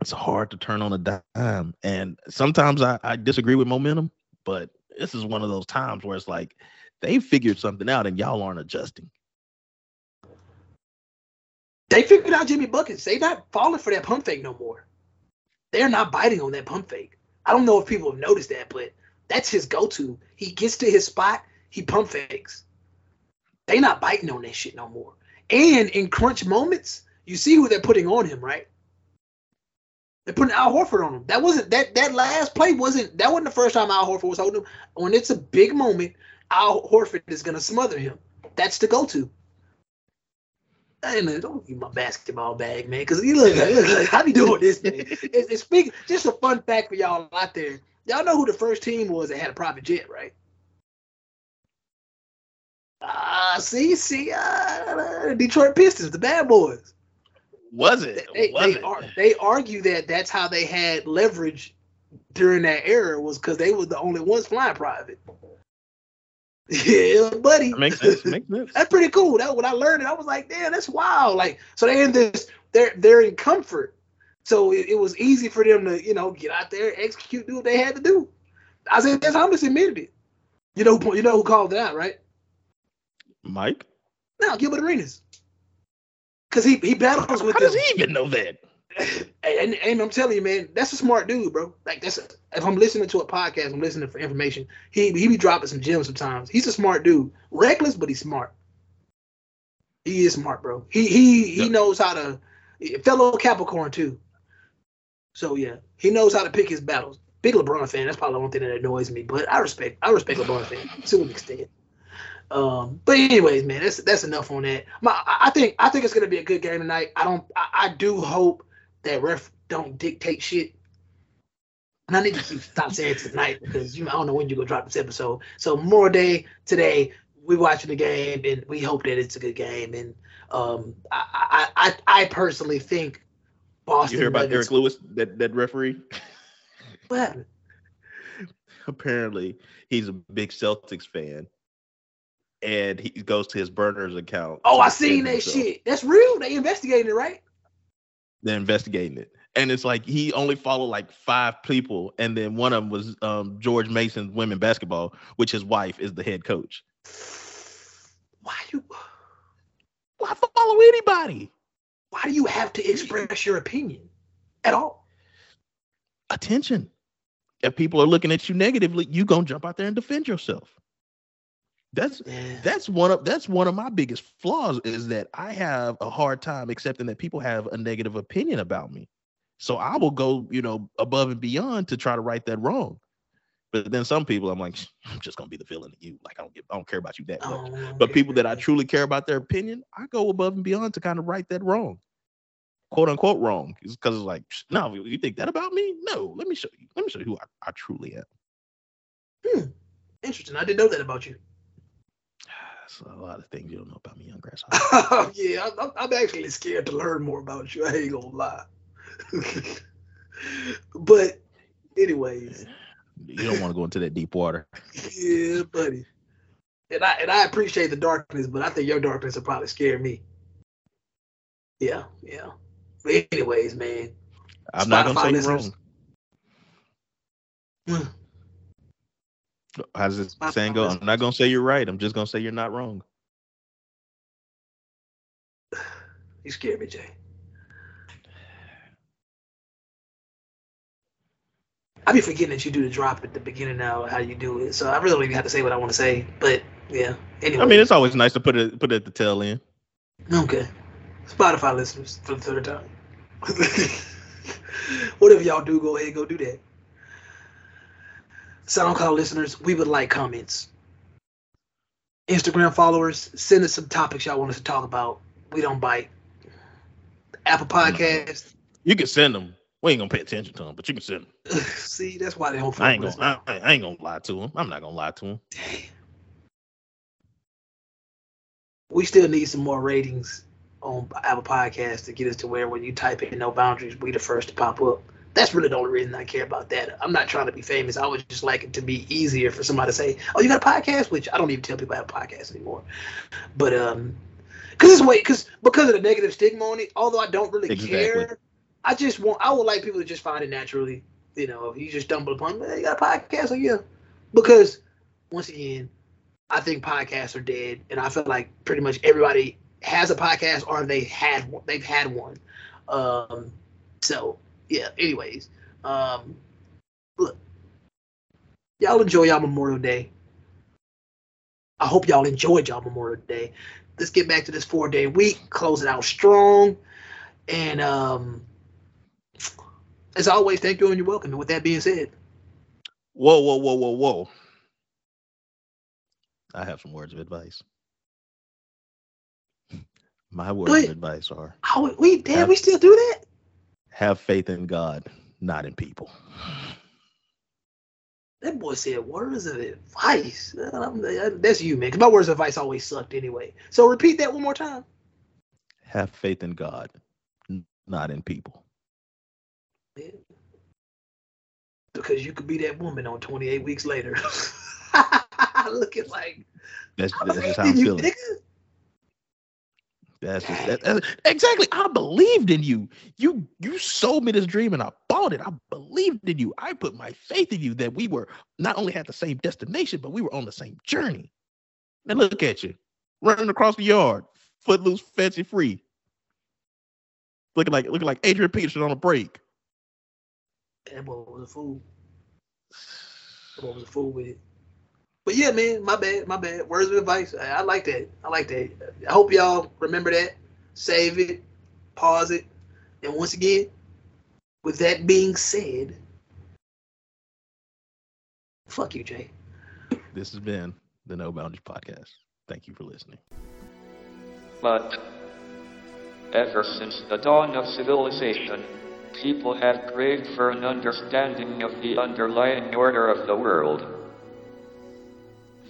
it's hard to turn on a dime. And sometimes I, I disagree with momentum, but this is one of those times where it's like they figured something out and y'all aren't adjusting. They figured out Jimmy buckets. They're not falling for that pump fake no more. They're not biting on that pump fake. I don't know if people have noticed that, but that's his go-to. He gets to his spot, he pump fakes. They not biting on that shit no more. And in crunch moments, you see who they're putting on him, right? They're putting Al Horford on him. That wasn't that that last play wasn't that wasn't the first time Al Horford was holding him. When it's a big moment, Al Horford is gonna smother him. That's the go-to. Hey man, don't give my basketball bag, man, because you look, look like, how you doing this, man? It's, it's speak, just a fun fact for y'all out there. Y'all know who the first team was that had a private jet, right? Ah, uh, see, see, uh, Detroit Pistons, the bad boys. Was it? They, was they, it? Ar- they argue that that's how they had leverage during that era was because they were the only ones flying private. Yeah, buddy. That makes sense. Makes sense. that's pretty cool. That when I learned it, I was like, damn, that's wild. Like, so they're in this, they're they're in comfort. So it, it was easy for them to, you know, get out there, execute, do what they had to do. I said, that's Thomas admitted it. You know, you know who called it out, right? Mike? No, Gilbert Arenas. Because he he battles with How them. does he even know that? And, and I'm telling you, man, that's a smart dude, bro. Like that's if I'm listening to a podcast, I'm listening for information. He he be dropping some gems sometimes. He's a smart dude, reckless, but he's smart. He is smart, bro. He he he knows how to fellow Capricorn too. So yeah, he knows how to pick his battles. Big LeBron fan. That's probably the one thing that annoys me, but I respect I respect LeBron fan to an extent. Um, but anyways, man, that's that's enough on that. My, I I think I think it's gonna be a good game tonight. I don't I, I do hope that ref don't dictate shit. And I need to keep stop saying tonight because you I don't know when you gonna drop this episode. So more day today, we watching the game and we hope that it's a good game. And um, I I I, I personally think Boston. You hear about Nuggets, Derek Lewis, that, that referee? What? Apparently, he's a big Celtics fan. And he goes to his burners account. Oh, I seen that himself. shit. That's real. They investigated it, right? They're investigating it. And it's like he only followed like five people, and then one of them was um, George Mason's women basketball, which his wife is the head coach. Why you? Why follow anybody? Why do you have to express your opinion at all? Attention. If people are looking at you negatively, you gonna jump out there and defend yourself. That's Yeah. that's one of that's one of my biggest flaws is that I have a hard time accepting that people have a negative opinion about me. So I will go, you know, above and beyond to try to right that wrong. But then some people, I'm like, I'm just gonna be the villain of you. Like I don't give, I don't care about you that much. Oh, But people that I truly care about their opinion, I go above and beyond to kind of right that wrong, quote unquote wrong. Because it's like, no, you think that about me? No, let me show you. Let me show you who I, I truly am. Hmm. interesting. I didn't know that about you. A lot of things you don't know about me, young grass. Oh, yeah, I'm, I'm actually scared to learn more about you. I ain't gonna lie. but, anyways, You don't want to go into that deep water. yeah, buddy. And I and I appreciate the darkness, but I think your darkness will probably scare me. Yeah, yeah. But anyways, man. I'm not gonna Spotify say listeners. wrong. Hmm. How's this saying go? I'm not gonna say you're right. I'm just gonna say you're not wrong. You scared me, Jay. I be forgetting that you do the drop at the beginning now, how you do it. So I really don't even have to say what I want to say. But yeah. Anyway. I mean, it's always nice to put it put it at the tail end. okay. Spotify listeners for the third time. Whatever y'all do, go ahead, go do that. SoundCloud listeners, we would like comments. Instagram followers, send us some topics y'all want us to talk about. We don't bite. Apple Podcast. You can send them. We ain't gonna pay attention to them, but you can send them. See, that's why they don't. I ain't gonna. I, I ain't gonna lie to them. I'm not gonna lie to them. Damn. We still need some more ratings on Apple Podcasts to get us to where when you type in no boundaries, we the first to pop up. That's really the only reason I care about that. I'm not trying to be famous. I would just like it to be easier for somebody to say, "Oh, you got a podcast," which I don't even tell people I have a podcast anymore. But um, because it's way because because of the negative stigma on it. Although I don't really Exactly. care, I just want I would like people to just find it naturally. You know, if you just stumble upon, hey, you got a podcast, oh yeah, because once again, I think podcasts are dead, and I feel like pretty much everybody has a podcast or they had one. They've had one. Um, so yeah. Anyways, um, look, y'all enjoy y'all Memorial Day. I hope y'all enjoyed y'all Memorial Day. Let's get back to this four day week, close it out strong. And um, as always, thank you and you're welcome. And with that being said, Whoa, whoa, whoa, whoa, whoa. I have some words of advice. My words of advice are oh, we damn, Have- we still do that? Have faith in God, not in people. That boy said words of advice. That's you, man. my words of advice always sucked anyway. So repeat that one more time. Have faith in God, not in people. man. Because you could be that woman on 28 weeks later. Looking like That's, that's just how I'm feeling. nigga. That's just that, exactly. I believed in you. You you sold me this dream and I bought it. I believed in you. I put my faith in you that we were not only had the same destination, but we were on the same journey. Now look at you, running across the yard, footloose, fancy free, looking like looking like Adrian Peterson on a break. That boy was a fool. That boy was a fool with it. But yeah, man, my bad, my bad. Words of advice. I, I like that. I like that. I hope y'all remember that. Save it, pause it, and once again, with that being said, fuck you, Jay. This has been the No Boundaries podcast. Thank you for listening. But ever since the dawn of civilization, people have craved for an understanding of the underlying order of the world.